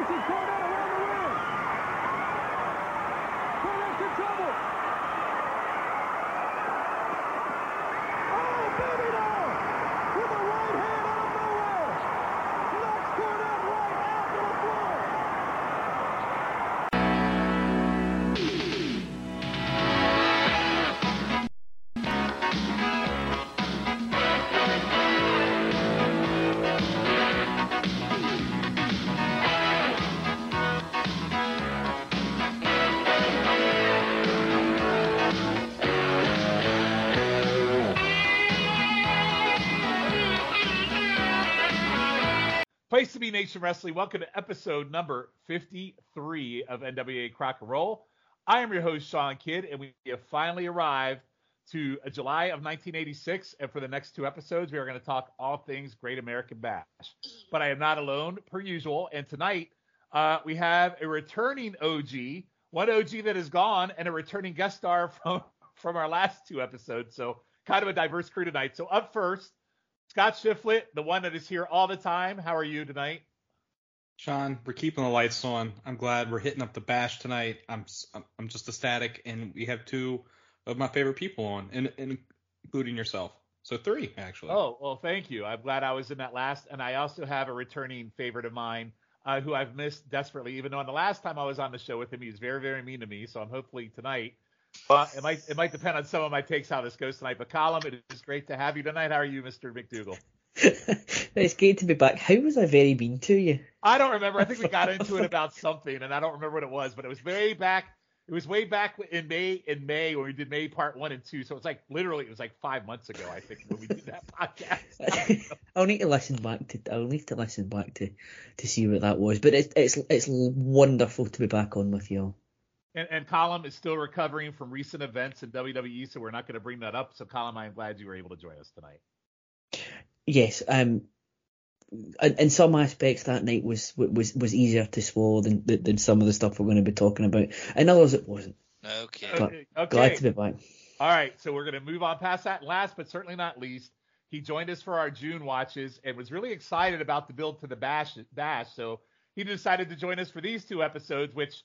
chasing Cornette Nation Wrestling. Welcome to episode number 53 of NWA Crock and Roll. I am your host, Sean Kidd, and we have finally arrived to uh, July of 1986. And for the next two episodes, we are going to talk all things Great American Bash. But I am not alone, per usual. And tonight, uh, we have a returning OG, one OG that is gone, and a returning guest star from, from our last two episodes. So, kind of a diverse crew tonight. So, up first, Scott Shiflett, the one that is here all the time. How are you tonight? Sean, we're keeping the lights on. I'm glad we're hitting up the bash tonight. I'm I'm just ecstatic, and we have two of my favorite people on, and, and including yourself. So three actually. Oh, well, thank you. I'm glad I was in that last. And I also have a returning favorite of mine uh, who I've missed desperately, even though on the last time I was on the show with him, he was very, very mean to me. So I'm hopefully tonight. Uh, it might it might depend on some of my takes how this goes tonight. But Colin, it is great to have you tonight. How are you, Mr. McDougal? it's great to be back. How was I very mean to you? I don't remember. I think we got into it about something, and I don't remember what it was, but it was way back. It was way back in May in May when we did May part one and two. So it's like literally it was like five months ago, I think, when we did that podcast. I'll need to listen back to. I'll need to listen back to to see what that was. But it's it's it's wonderful to be back on with you all. And, and Colin is still recovering from recent events in WWE, so we're not going to bring that up. So, Colin, I'm glad you were able to join us tonight. Yes, um, in, in some aspects that night was was was easier to swallow than than some of the stuff we're going to be talking about. In others, it wasn't. Okay. But Okay. okay. Glad to be back. All right. So, we're going to move on past that. Last but certainly not least, he joined us for our June watches and was really excited about the build to the bash. Bash. So, he decided to join us for these two episodes, which,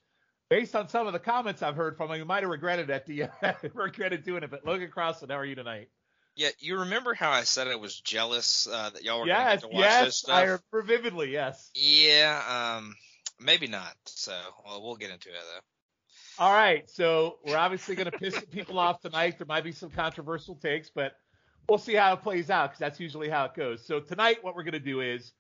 based on some of the comments I've heard from him, you might have regretted at the regretted doing it. But Logan Crossan, how are you tonight? Yeah, you remember how I said I was jealous uh, that y'all were Yes, going to watch this yes, stuff? I remember vividly. Yes. Yeah, um, maybe not. So, well, we'll get into it though. All right, so we're obviously going to piss people off tonight. There might be some controversial takes, but we'll see how it plays out because that's usually how it goes. So tonight, what we're going to do is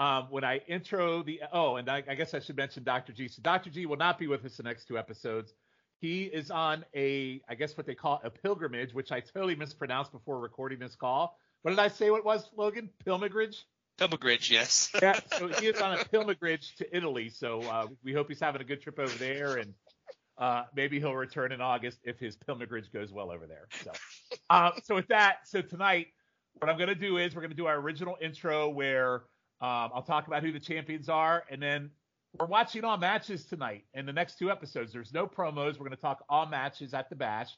um, when I intro the oh, and I, I guess I should mention Dr. G. So Dr. G will not be with us the next two episodes. He is on a, I guess what they call a pilgrimage, which I totally mispronounced before recording this call. What did I say? What it was Logan? Pilgrimage. Pilgrimage, yes. Yeah, so he is on a pilgrimage to Italy. So uh, we hope he's having a good trip over there, and uh, maybe he'll return in August if his pilgrimage goes well over there. So, uh, so with that, so tonight, what I'm going to do is we're going to do our original intro where um, I'll talk about who the champions are, and then we're watching all matches tonight in the next two episodes. There's no promos. We're going to talk all matches at the bash.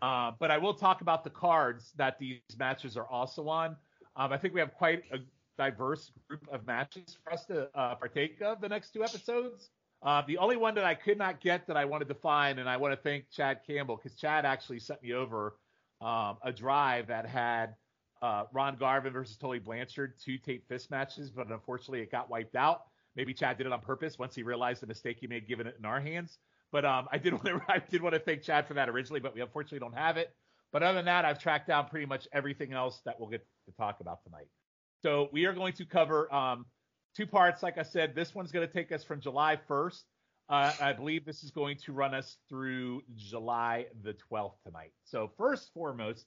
Uh, but I will talk about the cards that these matches are also on. Um, I think we have quite a diverse group of matches for us to uh, partake of the next two episodes. Uh, the only one that I could not get that I wanted to find, and I want to thank Chad Campbell because Chad actually sent me over um, a drive that had uh, Ron Garvin versus Tully Blanchard, two Taped Fist matches, but unfortunately it got wiped out. Maybe Chad did it on purpose once he realized the mistake he made giving it in our hands. But um, I did want to I did want to thank Chad for that originally, but we unfortunately don't have it. But other than that, I've tracked down pretty much everything else that we'll get to talk about tonight. So we are going to cover um, two parts. Like I said, this one's going to take us from July 1st. Uh, I believe this is going to run us through July the 12th tonight. So first foremost,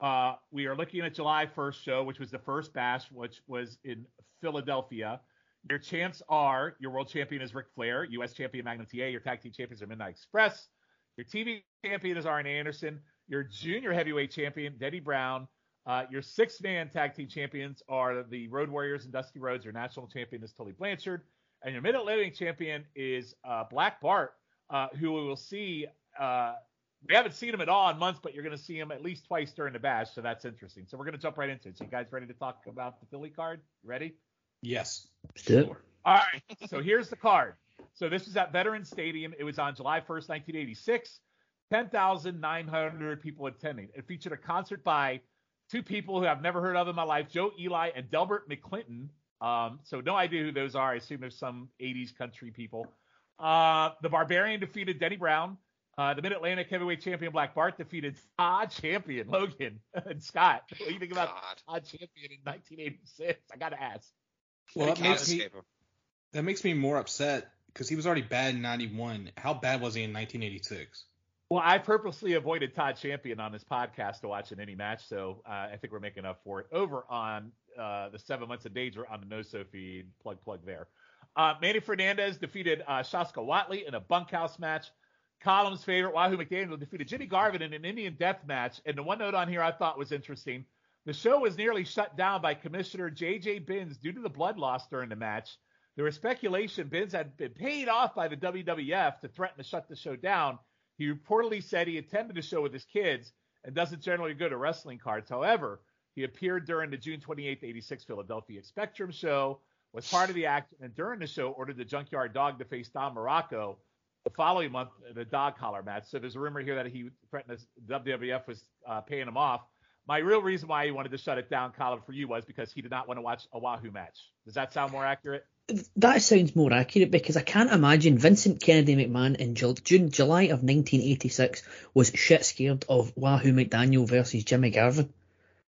uh, we are looking at July 1st show, which was the first bash, which was in Philadelphia. Your champs are your world champion is Ric Flair, U.S. champion Magnum TA, your tag team champions are Midnight Express, your TV champion is Arn Anderson, your junior heavyweight champion Eddie Brown, uh, your six-man tag team champions are the Road Warriors and Dusty Rhodes. Your national champion is Tully Blanchard, and your mid-Atlantic champion is uh, Black Bart, uh, who we will see. We haven't seen him at all in months, but you're going to see him at least twice during the bash, so that's interesting. So we're going to jump right into it. So you guys ready to talk about the Philly card? Ready? Yes. Let's do it. All right. So here's the card. So this is at Veterans Stadium. It was on July 1st, 1986. 10,900 people attending. It featured a concert by two people who I've never heard of in my life, Joe Ely and Delbert McClinton. Um, so no idea who those are. I assume there's some 80s country people. Uh, the Barbarian defeated Denny Brown. Uh, the Mid Atlantic Heavyweight Champion Black Bart defeated Todd Champion Logan and Scott. What do you think about God. Todd Champion in 1986? I got to ask. Well, that makes me that makes me more upset because he was already bad in '91. How bad was he in 1986? Well, I purposely avoided Todd Champion on this podcast to watch in any match, so uh, I think we're making up for it over on uh, the Seven Months of Danger on the No So feed. Plug, plug there. Uh, Manny Fernandez defeated uh, Shaska Whatley in a bunkhouse match. Colin's favorite, Wahoo McDaniel, defeated Jimmy Garvin in an Indian death match. And the one note on here I thought was interesting the show was nearly shut down by Commissioner J.J. Binns due to the blood loss during the match. There was speculation Binns had been paid off by the WWF to threaten to shut the show down. He reportedly said he attended the show with his kids and doesn't generally go to wrestling cards. However, he appeared during the June 28, 86 Philadelphia Spectrum show, was part of the act, and during the show ordered the Junkyard Dog to face Don Muraco the following month a dog collar match. So there's a rumor here that he threatened WWF was uh, paying him off. My real reason why he wanted to shut it down, Colin, for you was because he did not want to watch a Wahoo match. Does that sound more accurate? That sounds more accurate because I can't imagine Vincent Kennedy McMahon in June, July of 1986 was shit scared of Wahoo McDaniel versus Jimmy Garvin.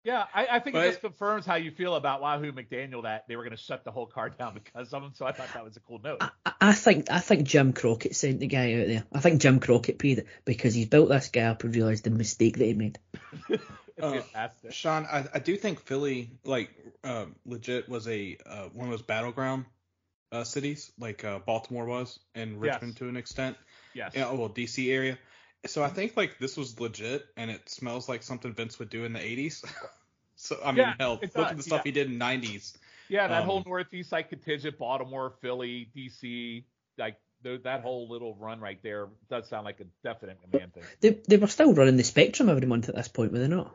Yeah, I, I think But- it just confirms how you feel about Wahoo McDaniel that they were going to shut the whole card down because of him. So I thought that was a cool note. I, I think I think Jim Crockett sent the guy out there. I think Jim Crockett paid it because he's built this guy up and realised the mistake that he made. Uh. Sean, I, I do think Philly, like, uh, legit was a uh, one of those battleground uh, cities, like uh, Baltimore was, and Yes. Richmond to an extent. Yes. Yeah, oh, well, DC area. So I think like this was legit, and it smells like something Vince would do in the '80s. so I mean, Yeah, hell, it look at the stuff yeah. he did in '90s. Yeah, that Um, whole Northeast side contingent, Baltimore, Philly, DC, like th- that whole little run right there does sound like a definite man thing. They they were still running the Spectrum every month at this point, were they not?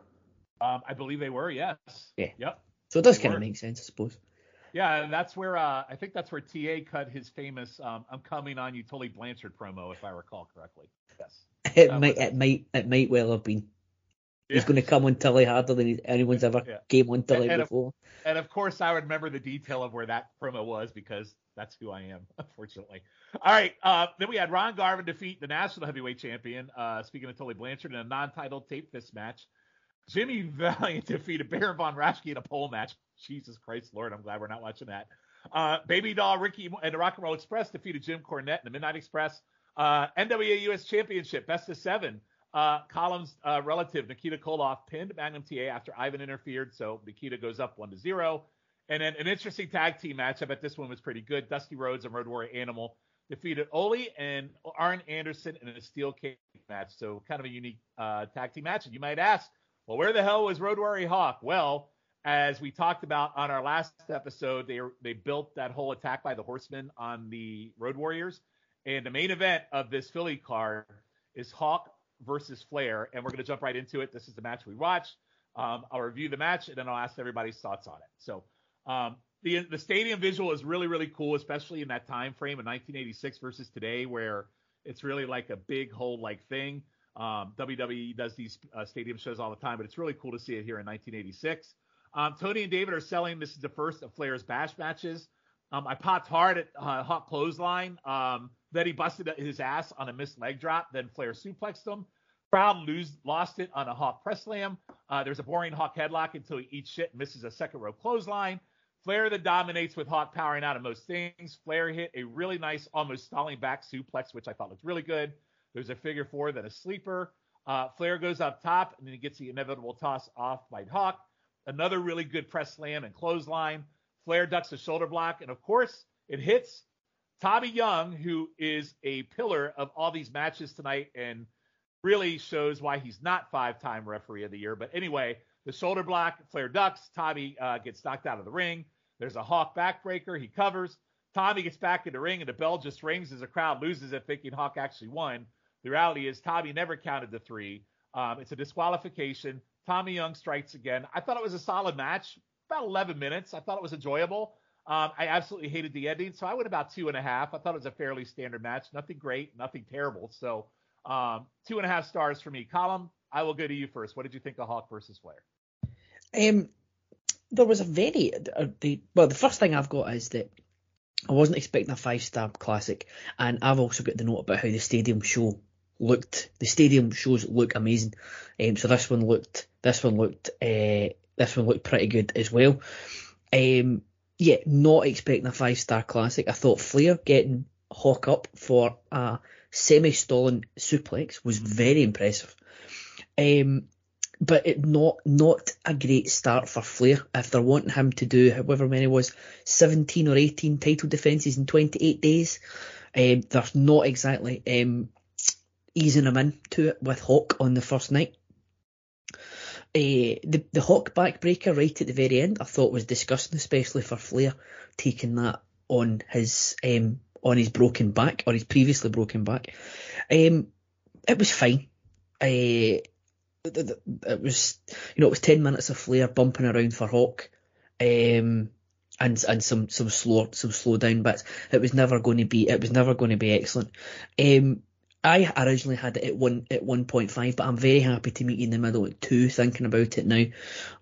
Um, I believe they were, yes. Yeah. Yep. So it does kind of make sense, I suppose. Yeah, and that's where uh, I think that's where TA cut his famous um, "I'm coming on you, Tully Blanchard" promo, if I recall correctly. Yes. It That might it might it might well have been. He's going to come on Tully harder than anyone's ever Yeah. came on Tully And before. And of course, I would remember the detail of where that promo was because that's who I am, unfortunately. All right. Uh, then we had Ron Garvin defeat the national heavyweight champion, uh, speaking of Tully Blanchard, in a non-title tape fist match. Jimmy Valiant defeated Baron Von Raschke in a pole match. Jesus Christ, Lord, I'm glad we're not watching that. Uh, Baby Doll Ricky and the Rock and Roll Express defeated Jim Cornette in the Midnight Express. Uh, NWA US Championship, best of seven. Uh, Colin's uh, relative Nikita Koloff pinned Magnum TA after Ivan interfered, so Nikita goes up one to zero. And then an interesting tag team match. I bet this one was pretty good. Dusty Rhodes and Road Warrior Animal defeated Ole and Arn Anderson in a steel cage match. So kind of a unique uh, tag team match. And you might ask, well, where the hell was Road Warrior Hawk? Well, as we talked about on our last episode, they they built that whole attack by the Horsemen on the Road Warriors, and the main event of this Philly card is Hawk versus Flair, and we're going to jump right into it. This is the match we watched. Um, I'll review the match and then I'll ask everybody's thoughts on it. So um, the the stadium visual is really really cool, especially in that time frame of 1986 versus today, where it's really like a big whole like thing. Um, WWE does these uh, stadium shows all the time, but it's really cool to see it here in 1986. Um, Tony and David are selling. This is the first of Flair's bash matches. Um, I popped hard at uh, Hawk Clothesline. Um, then he busted his ass on a missed leg drop. Then Flair suplexed him. Crowd lose, lost it on a Hawk press slam. Uh, there's a boring Hawk headlock until he eats shit and misses a second row clothesline. Flair then dominates with Hawk powering out of most things. Flair hit a really nice, almost stalling back suplex, which I thought looked really good. There's a figure four, then a sleeper. Uh, Flair goes up top, and then he gets the inevitable toss off by Hawk. Another really good press slam and clothesline. Flair ducks a shoulder block, and of course, it hits Tommy Young, who is a pillar of all these matches tonight and really shows why he's not five-time referee of the year. But anyway, the shoulder block, Flair ducks. Tommy uh, gets knocked out of the ring. There's a Hawk backbreaker. He covers. Tommy gets back in the ring, and the bell just rings as the crowd loses it, thinking Hawk actually won. The reality is Tommy never counted the three. Um, it's a disqualification. Tommy Young strikes again. I thought it was a solid match, about 11 minutes. I thought it was enjoyable. Um, I absolutely hated the ending, so I went about two and a half. I thought it was a fairly standard match. Nothing great, nothing terrible. So um, two and a half stars for me. Colin, I will go to you first. What did you think of Hawk versus Flair? Um, there was a very uh, the well. The first thing I've got is that I wasn't expecting a five star classic, and I've also got the note about how the stadium show looked. The stadium shows look amazing. Um, so this one looked this one looked uh, this one looked pretty good as well. Um, yeah, not expecting a five star classic. I thought Flair getting Hawk up for a semi stalling suplex was very impressive. Um, but it not not a great start for Flair if they're wanting him to do however many was 17 or 18 title defences in 28 days. Um, they're not exactly um, easing him into it with Hawk on the first night. Uh, the the Hawk backbreaker right at the very end I thought was disgusting, especially for Flair taking that on his um, on his broken back or his previously broken back. Um, it was fine. Uh, it was you know it was ten minutes of Flair bumping around for Hawk, um, and and some some slow some slow down bits. It was never going to be it was never going to be excellent. Um, I originally had it at one at one point five, but I'm very happy to meet you in the middle at two. Thinking about it now,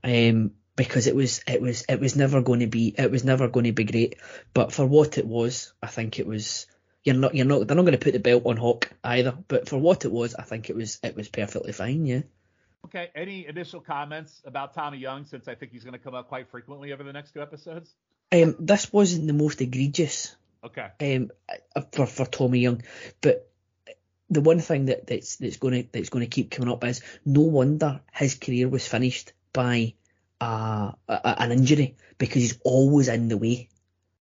um, because it was it was it was never going to be it was never going to be great. But for what it was, I think it was. You're not you're not they're not going to put the belt on Hawk either. But for what it was, I think it was it was perfectly fine. Yeah. Okay. Any initial comments about Tommy Young since I think he's going to come up quite frequently over the next two episodes? Um, this wasn't the most egregious Okay. um, for for Tommy Young, but the one thing that, that's that's going to that's going to keep coming up is no wonder his career was finished by uh, a, an injury because he's always in the way,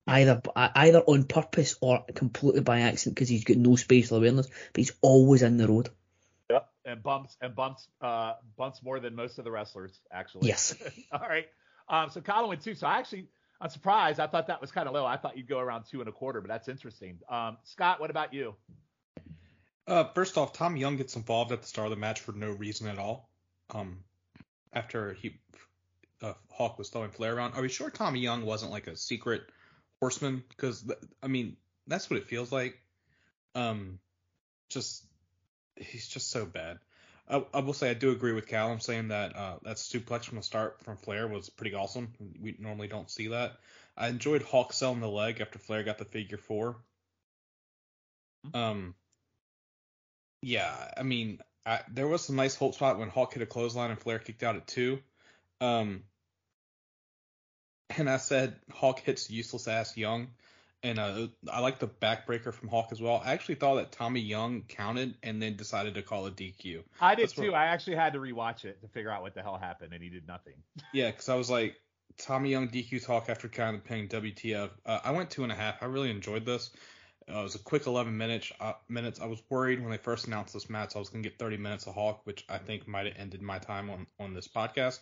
either either on purpose or completely by accident because he's got no spatial awareness, but he's always in the road. Yep. And bumps and bumps uh bumps more than most of the wrestlers actually. Yes. All right. Um. So Colin went two. So I actually. I'm surprised. I thought that was kind of low. I thought you'd go around two and a quarter, but that's interesting. Um, Scott, what about you? Uh, first off, Tom Young gets involved at the start of the match for no reason at all. Um, after he uh, Hawk was throwing Flair around, are we sure Tommy Young wasn't like a secret horseman? Because th- I mean, that's what it feels like. Um, just he's just so bad. I, I will say I do agree with Callum saying that uh, that suplex from the start from Flair was pretty awesome. We normally don't see that. I enjoyed Hawk selling the leg after Flair got the figure four. Um, yeah, I mean, I, there was some nice hold spot when Hawk hit a clothesline and Flair kicked out at two. Um, and I said Hawk hits useless ass Young, and uh, I like the backbreaker from Hawk as well. I actually thought that Tommy Young counted and then decided to call a DQ. I did That's what- too. I actually had to rewatch it to figure out what the hell happened, and he did nothing. Yeah, because I was like, Tommy Young DQ talk after kind of paying WTF. Uh, I went two and a half. I really enjoyed this. Uh, it was a quick 11 minutes. Uh, minutes. I was worried when they first announced this match I was going to get 30 minutes of Hawk, which I think might have ended my time on, on this podcast.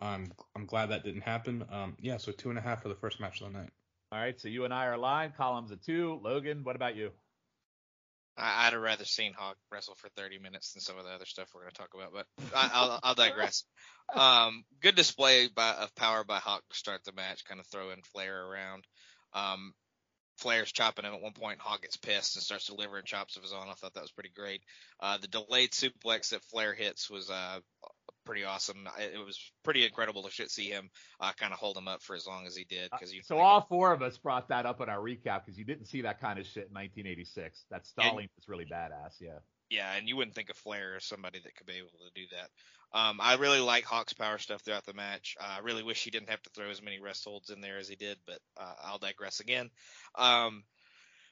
Um, I'm glad that didn't happen. Um, yeah, so two and a half for the first match of the night. All right. So you and I are aligned. Colin's a two. Logan, what about you? I, I'd have rather seen Hawk wrestle for 30 minutes than some of the other stuff we're going to talk about, but I, I'll, I'll digress. Um, good display by, of power by Hawk to start the match, kind of throwing Flair around. Um, Flair's chopping him at one point. Hawk gets pissed and starts delivering chops of his own. I thought that was pretty great. Uh, the delayed suplex that Flair hits was uh, pretty awesome. It, it was pretty incredible to see him uh, kind of hold him up for as long as he did. Because So all four of us brought that up in our recap because you didn't see that kind of shit in 1986. That stalling was really badass. Yeah. Yeah, and you wouldn't think of Flair as somebody that could be able to do that. Um, I really like Hawk's power stuff throughout the match. Uh, I really wish he didn't have to throw as many rest holds in there as he did, but uh, I'll digress again. Um,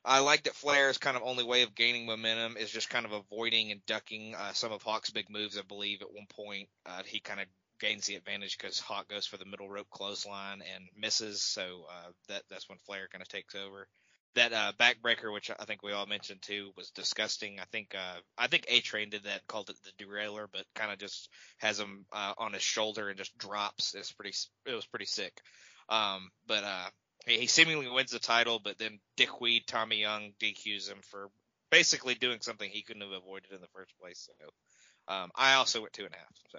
I like that Flair's kind of only way of gaining momentum is just kind of avoiding and ducking uh, some of Hawk's big moves. I believe at one point uh, he kind of gains the advantage because Hawk goes for the middle rope clothesline and misses, so uh, that that's when Flair kind of takes over that uh, backbreaker, which I think we all mentioned too, was disgusting. I think uh, I think A Train did that, called it the derailer, but kind of just has him uh, on his shoulder and just drops. It's pretty. It was pretty sick. Um, but uh, he, he seemingly wins the title, but then Dickweed Tommy Young DQs him for basically doing something he couldn't have avoided in the first place. So um, I also went two and a half. So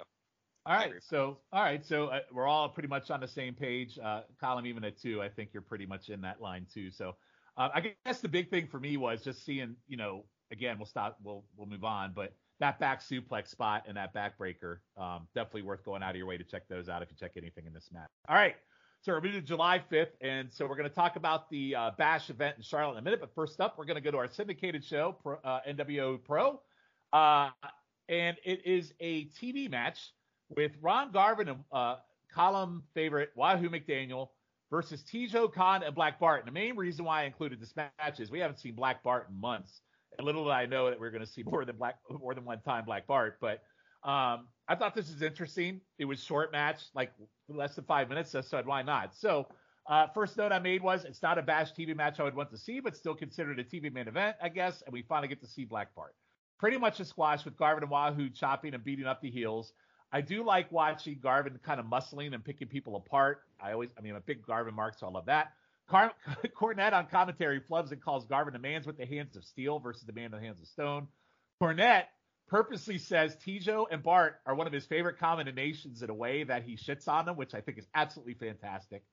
All right, so all right, so uh, we're all pretty much on the same page. Uh, Colin, even at two, I think you're pretty much in that line too. So uh, I guess the big thing for me was just seeing, you know, again, we'll stop, we'll we'll move on, but that back suplex spot and that backbreaker, um, definitely worth going out of your way to check those out if you check anything in this match. All right, so we're moving to July 5th, and so we're going to talk about the uh, Bash event in Charlotte in a minute. But first up, we're going to go to our syndicated show, Pro, uh, NWA Pro, uh, and it is a TV match with Ron Garvin and uh, Colin favorite Wahoo McDaniel versus Teijo Khan and Black Bart. And the main reason why I included this match is we haven't seen Black Bart in months. And little did I know that we are going to see more than Black more than one time Black Bart. But um, I thought this was interesting. It was short match, like less than five minutes. So I said, why not? So uh, first note I made was it's not a Bash TV match I would want to see, but still considered a TV main event, I guess. And we finally get to see Black Bart. Pretty much a squash with Garvin and Wahoo chopping and beating up the heels. I do like watching Garvin kind of muscling and picking people apart. I always, I mean, I'm a big Garvin mark, so I love that. Car- Cornette on commentary flubs and calls Garvin a man with the hands of steel versus the man with the hands of stone. Cornette purposely says Teijo and Bart are one of his favorite combinations in a way that he shits on them, which I think is absolutely fantastic.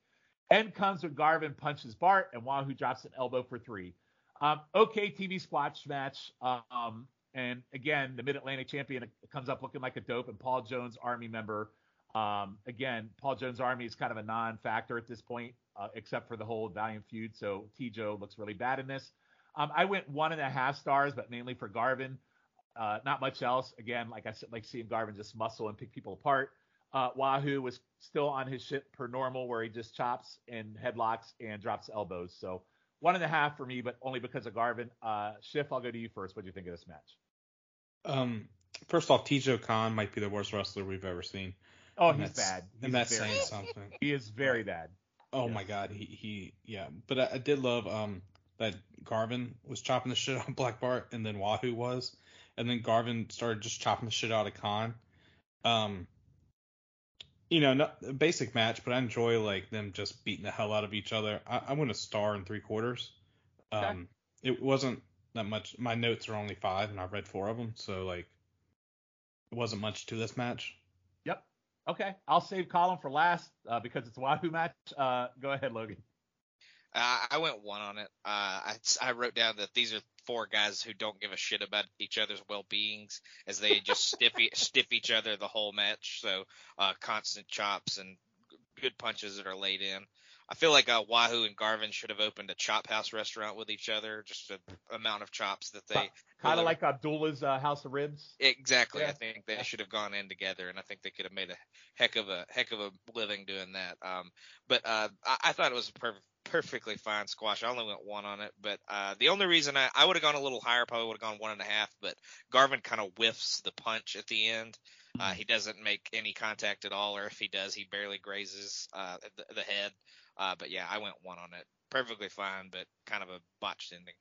End comes when Garvin punches Bart and Wahoo drops an elbow for three. Um, okay, TV squash match. Um, and again, the Mid Atlantic champion comes up looking like a dope, and Paul Jones Army member. Um, again, Paul Jones Army is kind of a non-factor at this point, uh, except for the whole Valiant feud. So Teijo looks really bad in this. Um, I went one and a half stars, but mainly for Garvin. Uh, not much else. Again, like I said, like seeing Garvin just muscle and pick people apart. Uh, Wahoo was still on his shit per normal, where he just chops and headlocks and drops elbows. So one and a half for me, but only because of Garvin. Uh, Schiff, I'll go to you first. What do you think of this match? Um, first off, Teijo Khan might be the worst wrestler we've ever seen. Oh, and he's bad. He's and that's saying something. He is very bad. Oh yes. my god, he he yeah. But I, I, did love um that Garvin was chopping the shit on Black Bart, and then Wahoo was, and then Garvin started just chopping the shit out of Khan. Um, you know, not, basic match, but I enjoy like them just beating the hell out of each other. I, I went a star and three quarters. Um, okay. it wasn't that much. My notes are only five, and I've read four of them, so like, it wasn't much to this match. Yep. Okay, I'll save Colin for last uh, because it's a Wahoo match. Uh, go ahead, Logan. Uh, I went one on it. Uh, I, I wrote down that these are four guys who don't give a shit about each other's well beings as they just stiff stiff each other the whole match. So uh, constant chops and good punches that are laid in. I feel like uh, Wahoo and Garvin should have opened a chop house restaurant with each other. Just the amount of chops that they kind of like Abdullah's uh, House of Ribs. Exactly. Yeah. I think they should have gone in together, and I think they could have made a heck of a heck of a living doing that. Um, but uh, I, I thought it was a perfect perfectly fine squash. I only went one on it, but uh, the only reason I, I would have gone a little higher, probably would have gone one and a half, but Garvin kind of whiffs the punch at the end. Uh, he doesn't make any contact at all, or if he does, he barely grazes uh, the, the, head. Uh, but yeah, I went one on it. Perfectly fine, but kind of a botched ending.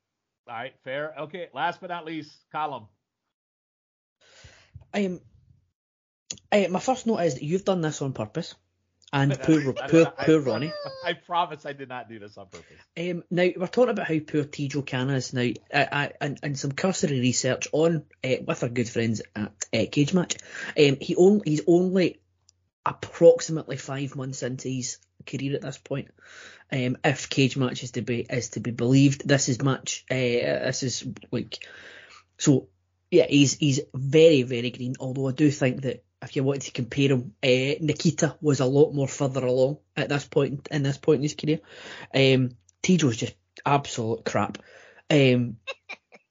All right, fair. Okay, last but not least, Colin. I am. I, my first note is that you've done this on purpose. And poor, poor, poor Ronnie. I promise I did not do this on purpose. Um, now we're talking about how poor Teijo Khan is now, uh, uh, and, and some cursory research on uh, with our good friends at uh, Cage Match. Um, he only he's only approximately five months into his career at this point. Um, if Cage Match is to be is to be believed, this is match. Uh, this is like so. Yeah, he's he's very very green. Although I do think that if you wanted to compare him, uh, Nikita was a lot more further along at this point in this point in his career. Um, Teijo's just absolute crap. Um,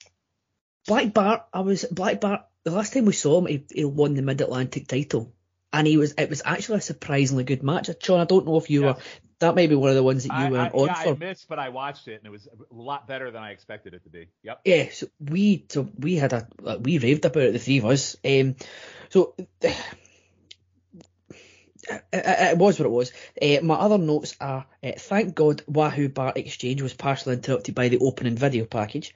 Black Bart, I was Black Bart. The last time we saw him, he, he won the Mid Atlantic title, and he was. It was actually a surprisingly good match. Sean, I don't know if you yes. were that may be one of the ones that you I, went I, on yeah, for. I missed, but I watched it and it was a lot better than I expected it to be. Yep. Yeah, so we so we had a we raved about it, the three of us. Um, so it, it was what it was. Uh, my other notes are: uh, thank God Wahoo Bar Exchange was partially interrupted by the opening video package.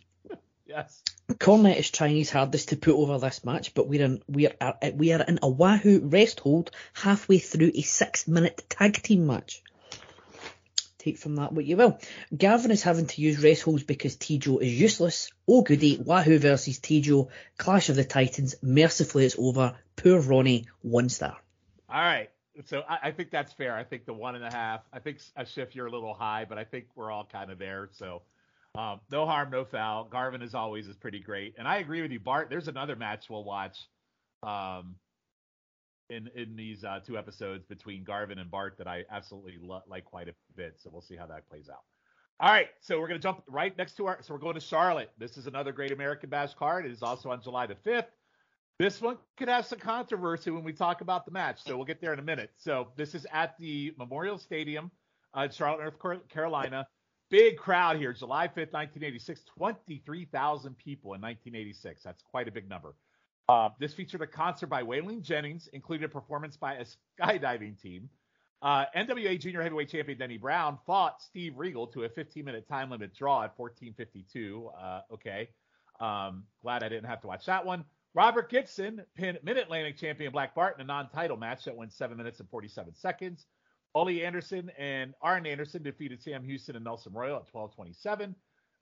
yes. Cornette is trying his hardest to put over this match, but we're in we are uh, we are in a Wahoo rest hold halfway through a six minute tag team match. Take from that what you will. Garvin is having to use rest holds because Teijo is useless. Oh goody, Wahoo versus Teijo, Clash of the Titans. Mercifully it's over. Poor Ronnie, one star. All right. So I, I think that's fair. I think the one and a half. I think uh, a shift you're a little high, but I think we're all kind of there. So um, no harm, no foul. Garvin as always is pretty great, and I agree with you, Bart. There's another match we'll watch um, in in these uh, two episodes between Garvin and Bart that I absolutely lo- like quite a bit. So we'll see how that plays out. All right, so we're gonna jump right next to our. So we're going to Charlotte. This is another Great American Bash card. It is also on July the fifth. This one could have some controversy when we talk about the match, so we'll get there in a minute. So this is at the Memorial Stadium, uh, Charlotte, North Carolina. Big crowd here, July 5th, 1986. 23,000 people in 1986. That's quite a big number. Uh, this featured a concert by Waylon Jennings, included a performance by a skydiving team. Uh, NWA Junior Heavyweight Champion Denny Brown fought Steve Regal to a 15-minute time limit draw at 14:52. Uh, okay, um, glad I didn't have to watch that one. Robert Gibson pinned Mid-Atlantic Champion Black Bart in a non-title match that went seven minutes and 47 seconds. Ole Anderson and Arn Anderson defeated Sam Houston and Nelson Royal at 12:27.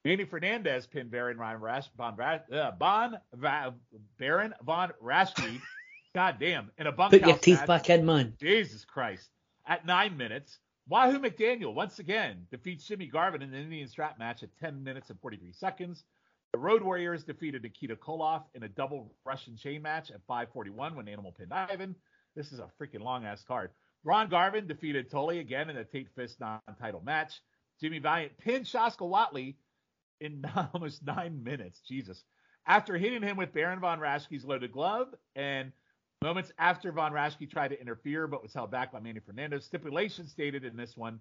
Manny Fernandez pinned Baron Von Rash, Von, uh, bon, Va, Baron Von Raschke. God damn, in a bunkhouse Put your teeth match. back in, man. Jesus Christ. At nine minutes, Wahoo McDaniel once again defeats Jimmy Garvin in an Indian strap match at 10 minutes and 43 seconds. The Road Warriors defeated Nikita Koloff in a double Russian chain match at 541 when Animal pinned Ivan. This is a freaking long ass card. Ron Garvin defeated Tully again in a Taped Fist non-title match. Jimmy Valiant pinned Shaska Whatley in almost nine minutes. Jesus. After hitting him with Baron Von Raschke's loaded glove and moments after Von Raschke tried to interfere but was held back by Manny Fernandez, stipulation stated in this one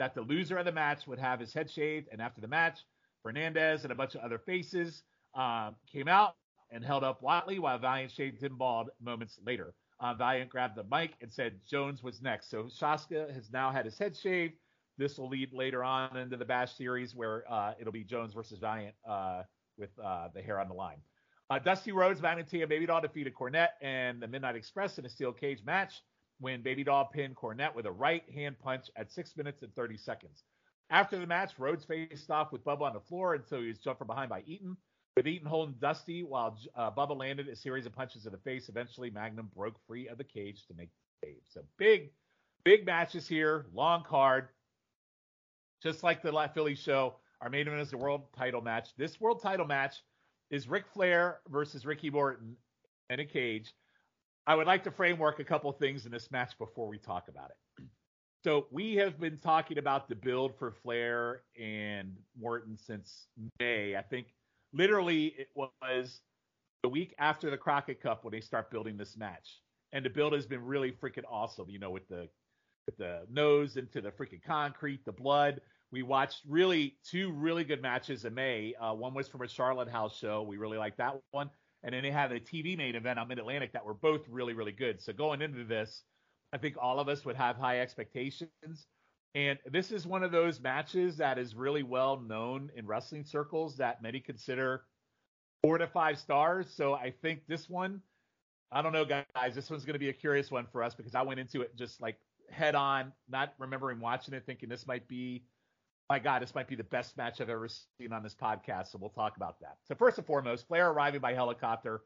that the loser of the match would have his head shaved. And after the match, Fernandez and a bunch of other faces uh, came out and held up Whatley while Valiant shaved him bald moments later. Uh, Valiant grabbed the mic and said Jones was next. So Shaska has now had his head shaved. This will lead later on into the Bash series where uh, it'll be Jones versus Valiant uh, with uh, the hair on the line. Uh, Dusty Rhodes, Valentina and Baby Doll defeated Cornette and the Midnight Express in a steel cage match when Baby Doll pinned Cornette with a right hand punch at 6 minutes and 30 seconds. After the match, Rhodes faced off with Bubba on the floor until he was jumped from behind by Eaton. With Eaton holding Dusty while uh, Bubba landed a series of punches in the face, eventually Magnum broke free of the cage to make the save. So big, big matches here, long card. Just like the Philly show, our main event is the world title match. This world title match is Ric Flair versus Ricky Morton in a cage. I would like to framework a couple things in this match before we talk about it. So we have been talking about the build for Flair and Morton since May. I think literally it was the week after the Crockett Cup when they start building this match. And the build has been really freaking awesome, you know, with the with the nose into the freaking concrete, the blood. We watched really two really good matches in May. Uh, one was from a Charlotte House show. We really liked that one. And then they had a TV main event on Mid Atlantic that were both really, really good. So going into this, I think all of us would have high expectations. And this is one of those matches that is really well known in wrestling circles that many consider four to five stars. So I think this one, I don't know, guys, this one's going to be a curious one for us because I went into it just like head on, not remembering watching it, thinking this might be, my God, this might be the best match I've ever seen on this podcast. So we'll talk about that. So first and foremost, Flair arriving by helicopter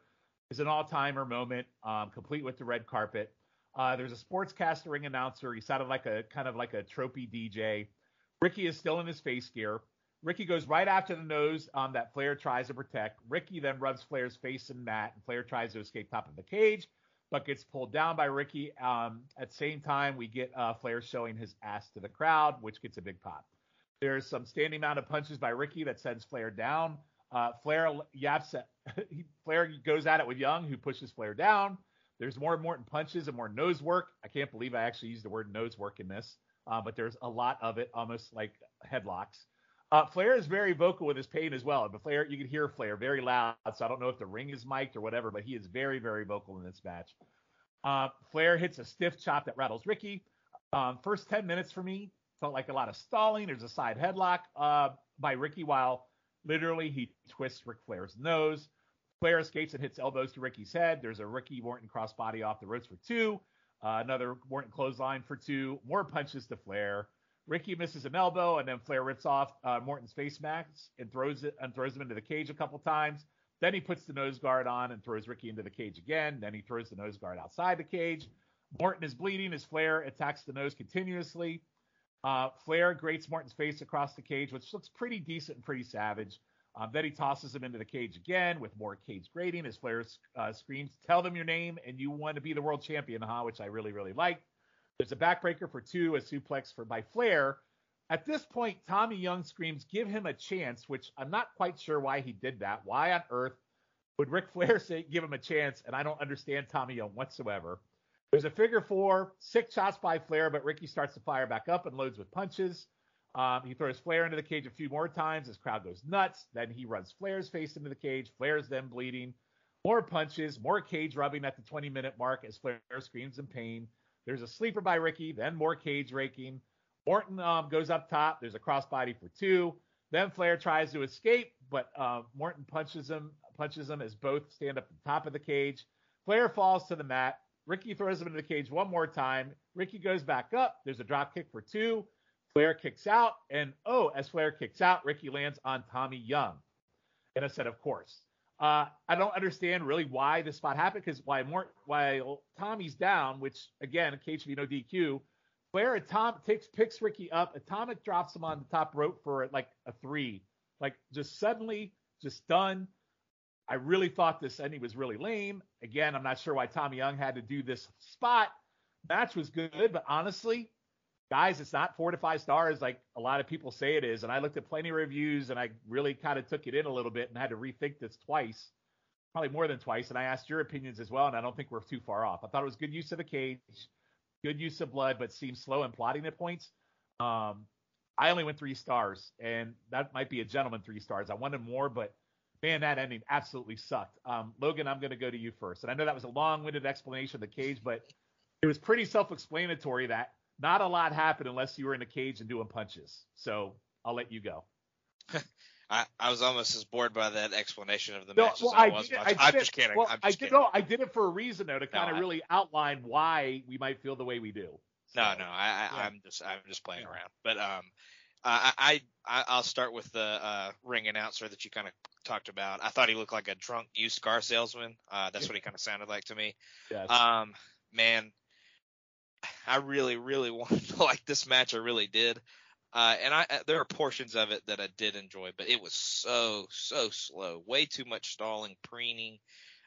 is an all-timer moment, um, complete with the red carpet. Uh, there's a sportscaster ring announcer. He sounded like a kind of like a tropey DJ. Ricky is still in his face gear. Ricky goes right after the nose um, that Flair tries to protect. Ricky then rubs Flair's face and mat, and Flair tries to escape top of the cage, but gets pulled down by Ricky. Um, at the same time, we get uh, Flair showing his ass to the crowd, which gets a big pop. There's some standing mounted punches by Ricky that sends Flair down. Uh, Flair yaps at, Flair goes at it with Young, who pushes Flair down. There's more Morton punches and more nose work. I can't believe I actually used the word nose work in this, uh, but there's a lot of it, almost like headlocks. Uh, Flair is very vocal with his pain as well. But Flair, you can hear Flair very loud. So I don't know if the ring is mic'd or whatever, but he is very, very vocal in this match. Uh, Flair hits a stiff chop that rattles Ricky. Um, first 10 minutes for me felt like a lot of stalling. There's a side headlock uh, by Ricky while literally he twists Ric Flair's nose. Flair escapes and hits elbows to Ricky's head. There's a Ricky Morton crossbody off the ropes for two. Uh, another Morton clothesline for two. More punches to Flair. Ricky misses an elbow, and then Flair rips off uh, Morton's face mask and throws it and throws him into the cage a couple times. Then he puts the nose guard on and throws Ricky into the cage again. Then he throws the nose guard outside the cage. Morton is bleeding as Flair attacks the nose continuously. Uh, Flair grates Morton's face across the cage, which looks pretty decent and pretty savage. Um, then he tosses him into the cage again with more cage grating as Flair uh, screams, Tell them your name and you want to be the world champion, huh? Which I really, really like. There's a backbreaker for two, a suplex for by Flair. At this point, Tommy Young screams, Give him a chance, which I'm not quite sure why he did that. Why on earth would Ric Flair say, Give him a chance? And I don't understand Tommy Young whatsoever. There's a figure four, six shots by Flair, but Ricky starts to fire back up and loads with punches. Um, he throws Flair into the cage a few more times. His crowd goes nuts. Then he runs Flair's face into the cage. Flair's then bleeding. More punches, more cage rubbing at the 20 minute mark as Flair screams in pain. There's a sleeper by Ricky, then more cage raking. Morton um, goes up top. There's a crossbody for two. Then Flair tries to escape, but uh, Morton punches him, punches him as both stand up at the top of the cage. Flair falls to the mat. Ricky throws him into the cage one more time. Ricky goes back up. There's a drop kick for two. Flair kicks out, and oh, as Flair kicks out, Ricky lands on Tommy Young. And I said, of course. Uh, I don't understand really why this spot happened because why more while Tommy's down, which again, KHV no DQ, Flair Tom takes picks Ricky up, Atomic drops him on the top rope for like a three, like just suddenly just done. I really thought this ending was really lame. Again, I'm not sure why Tommy Young had to do this spot. Match was good, but honestly, guys, it's not four to five stars like a lot of people say it is. And I looked at plenty of reviews and I really kind of took it in a little bit and had to rethink this twice, probably more than twice. And I asked your opinions as well, and I don't think we're too far off. I thought it was good use of the cage, good use of blood, but seemed slow in plotting the points. Um, I only went three stars, and that might be a gentleman three stars. I wanted more, but man, that ending absolutely sucked. Um, Logan, I'm going to go to you first. And I know that was a long winded explanation of the cage, but it was pretty self explanatory that not a lot happened unless you were in a cage and doing punches. So I'll let you go. I, I was almost as bored by that explanation of the No, match well, as I, I was. did I I'm did just kidding. Well, I'm I did, kidding. no, I did it for a reason though, to No, kind of really outline why we might feel the way we do. No, So, no, I, I yeah. I'm just I'm just playing Yeah. around. But um, I I I- I'll start with the uh, ring announcer that you kind of talked about. I thought he looked like a drunk used car salesman. Uh, that's what he kind of sounded like to me. Yes. Um, man, I really, really wanted to like this match. I really did. Uh, and I, there are portions of it that I did enjoy, but it was so, so slow. Way too much stalling, preening.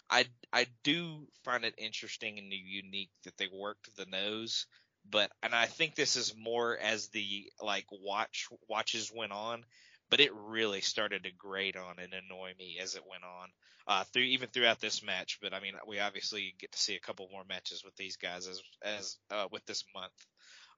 I, I do find it interesting and unique that they worked the nose, but, and I think this is more as the, like, watch, watches went on, but it really started to grate on and annoy me as it went on uh, through even throughout this match. But I mean, we obviously get to see a couple more matches with these guys as as uh, with this month.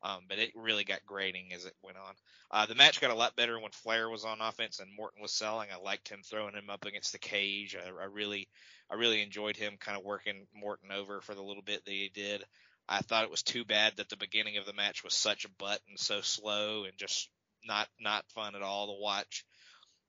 Um, but it really got grating as it went on. Uh, the match got a lot better when Flair was on offense and Morton was selling. I liked him throwing him up against the cage. I, I really, I really enjoyed him kind of working Morton over for the little bit that he did. I thought it was too bad that the beginning of the match was such a butt and so slow and just not not fun at all to watch.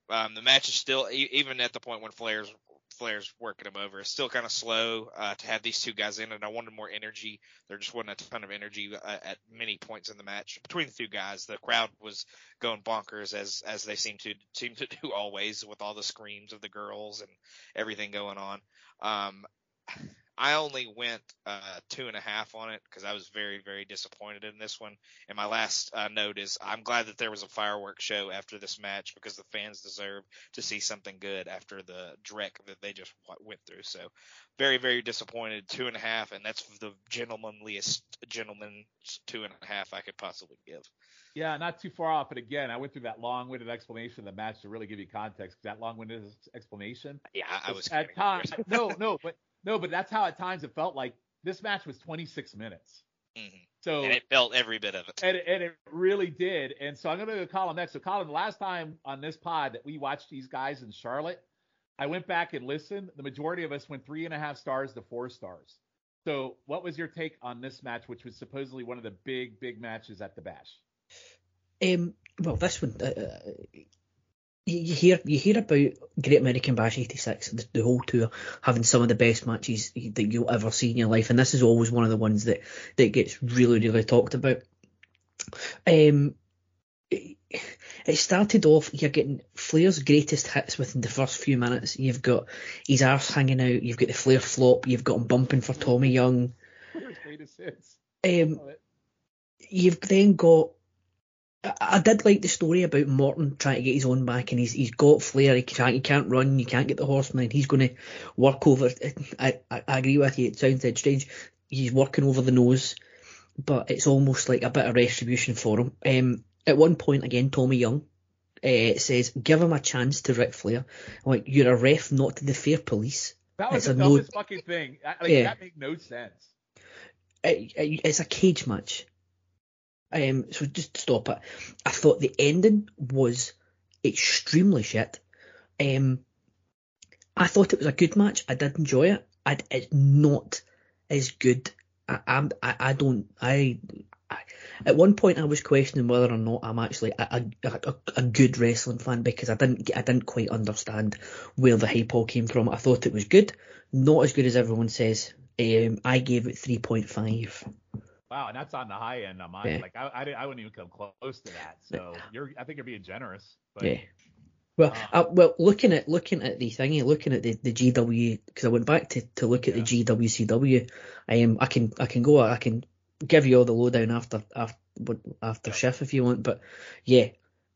Um, the match is still even at the point when Flair's Flair's working him over. It's still kind of slow uh, to have these two guys in, and I wanted more energy. There just wasn't a ton of energy uh, at many points in the match between the two guys. The crowd was going bonkers as as they seem to seem to do always with all the screams of the girls and everything going on. Um, I only went uh, two and a half on it because I was very, very disappointed in this one. And my last uh, note is I'm glad that there was a fireworks show after this match because the fans deserve to see something good after the dreck that they just went through. So very, very disappointed. Two and a half, and that's the gentlemanliest gentleman two and a half I could possibly give. Yeah, not too far off. But again, I went through that long-winded explanation of the match to really give you context. That long-winded explanation. Yeah, I, was at times. No, no, but no, but that's how at times it felt like this match was 26 minutes. Mhm. So and it felt every bit of it. and, and it really did. And so I'm going to go to Colin next. So Colin, the last time on this pod that we watched these guys in Charlotte, I went back and listened. The majority of us went three and a half stars to four stars. So what was your take on this match, which was supposedly one of the big, big matches at the Bash? Um, well, this one, uh, uh, you, hear you hear about Great American Bash '86, the, the whole tour having some of the best matches that you'll ever see in your life, and this is always one of the ones that that gets really, really talked about. Um, it started off. You're getting Flair's greatest hits within the first few minutes. You've got his arse hanging out. You've got the Flair flop. You've got him bumping for Tommy Young. Flair's greatest hits. Um, you've then got. I, did like the story about Morton trying to get his own back, and he's he's got Flair. He can't he can't run. You can't get the horseman. He's going to work over. I, I I agree with you. It sounds dead strange. He's working over the nose, but it's almost like a bit of retribution for him. Um, at one point again, Tommy Young. Uh, says, give him a chance to Ric Flair. I'm like, you're a ref, not the fair police. That was it's the a no- dumbest fucking thing. I- Like, Yeah. That made no sense. it, it- it's a cage match. Um, so just to stop it. I thought the ending was extremely shit. Um, I thought it was a good match. I did enjoy it. I, it's not as good. I, I'm, I, I don't. I, I. At one point, I was questioning whether or not I'm actually a, a, a, a good wrestling fan because I didn't. I didn't quite understand where the hype all came from. I thought it was good, not as good as everyone says. Um, I gave it three point five. Wow, and that's on the high end on mine. Yeah. Like I, I, didn't- I wouldn't even come close to that. So you're, I think you're being generous. But Yeah. Well, Uh, uh, well, looking at looking at the thingy, looking at the, the GW, because I went back to, to look at the GWCW. Um, I can I can go I can give you all the lowdown after after after shift if you want, but yeah,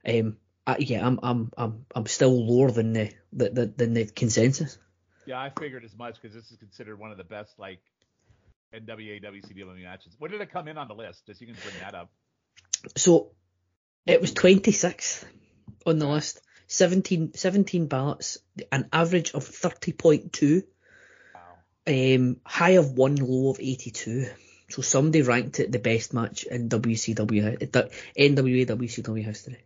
um, I, yeah, I'm I'm I'm I'm still lower than the, the, the than the consensus. yeah, I figured as much because this is considered one of the best like NWA WCW matches. What did it come in on the list? Just you can bring that up. So it was 26th on the list, 17, 17 ballots, an average of 30.2. Wow. Um, high of one, low of 82. So somebody ranked it the best match in WCW, the NWA WCW history.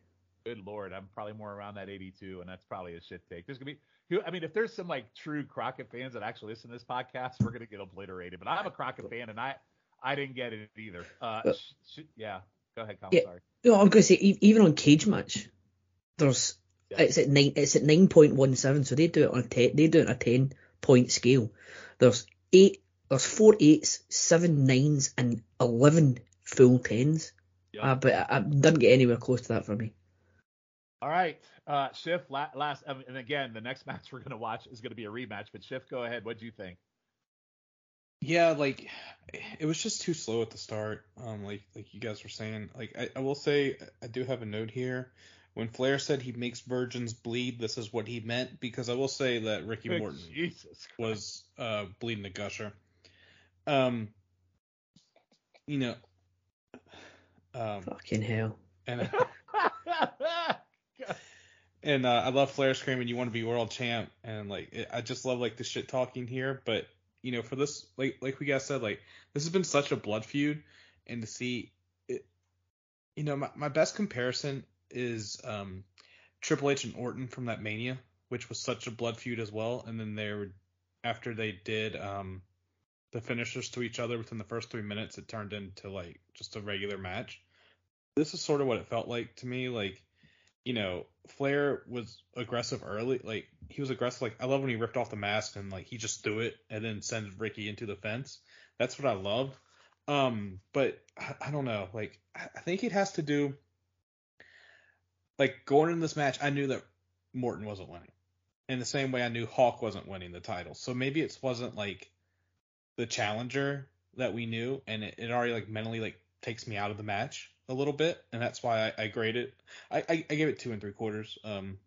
Good lord, I'm probably more around that 82, and that's probably a shit take. There's gonna be, I mean, if there's some like true Crockett fans that actually listen to this podcast, we're gonna get obliterated. But I'm a Crockett fan, and I, I didn't get it either. Uh, Uh, sh- sh- yeah, go ahead, Colin. Yeah. Sorry. No, I'm going to say even on Cage Match, there's Yeah. it's at nine, it's at 9.17, so they do it on a ten, they do it on a 10 point scale. There's eight, there's four eights, seven nines, and 11 full tens. Yeah. Uh, but I, I didn't get anywhere close to that for me. All right, uh, Schiff. Last, and again, the next match we're gonna watch is gonna be a rematch. But Schiff, go ahead. What do you think? Yeah, like it was just too slow at the start. Um, like like you guys were saying. Like I, I will say I do have a note here. When Flair said he makes virgins bleed, this is what he meant because I will say that Ricky Good Morton Jesus. Was uh bleeding a gusher. Um, you know, um, Fucking hell. and and uh, I love Flair screaming, "You want to be world champ?" And like, it, I just love like the shit talking here. But you know, for this, like like we guys said, like this has been such a blood feud, and to see it, you know, my my best comparison is um Triple H and Orton from that Mania, which was such a blood feud as well. And then they were after they did um the finishers to each other within the first three minutes, it turned into like just a regular match. This is sort of what it felt like to me. Like, you know, Flair was aggressive early. Like he was aggressive. Like I love when he ripped off the mask and like he just threw it and then sent Ricky into the fence. That's what I love. Um, but I, I don't know. Like I I think it has to do. Like going in this match, I knew that Morton wasn't winning. In the same way, I knew Hawk wasn't winning the title. So maybe it wasn't like the challenger that we knew, and it, it already like mentally like takes me out of the match a little bit, and that's why I, I grade it. I, I I gave it two and three quarters. Um,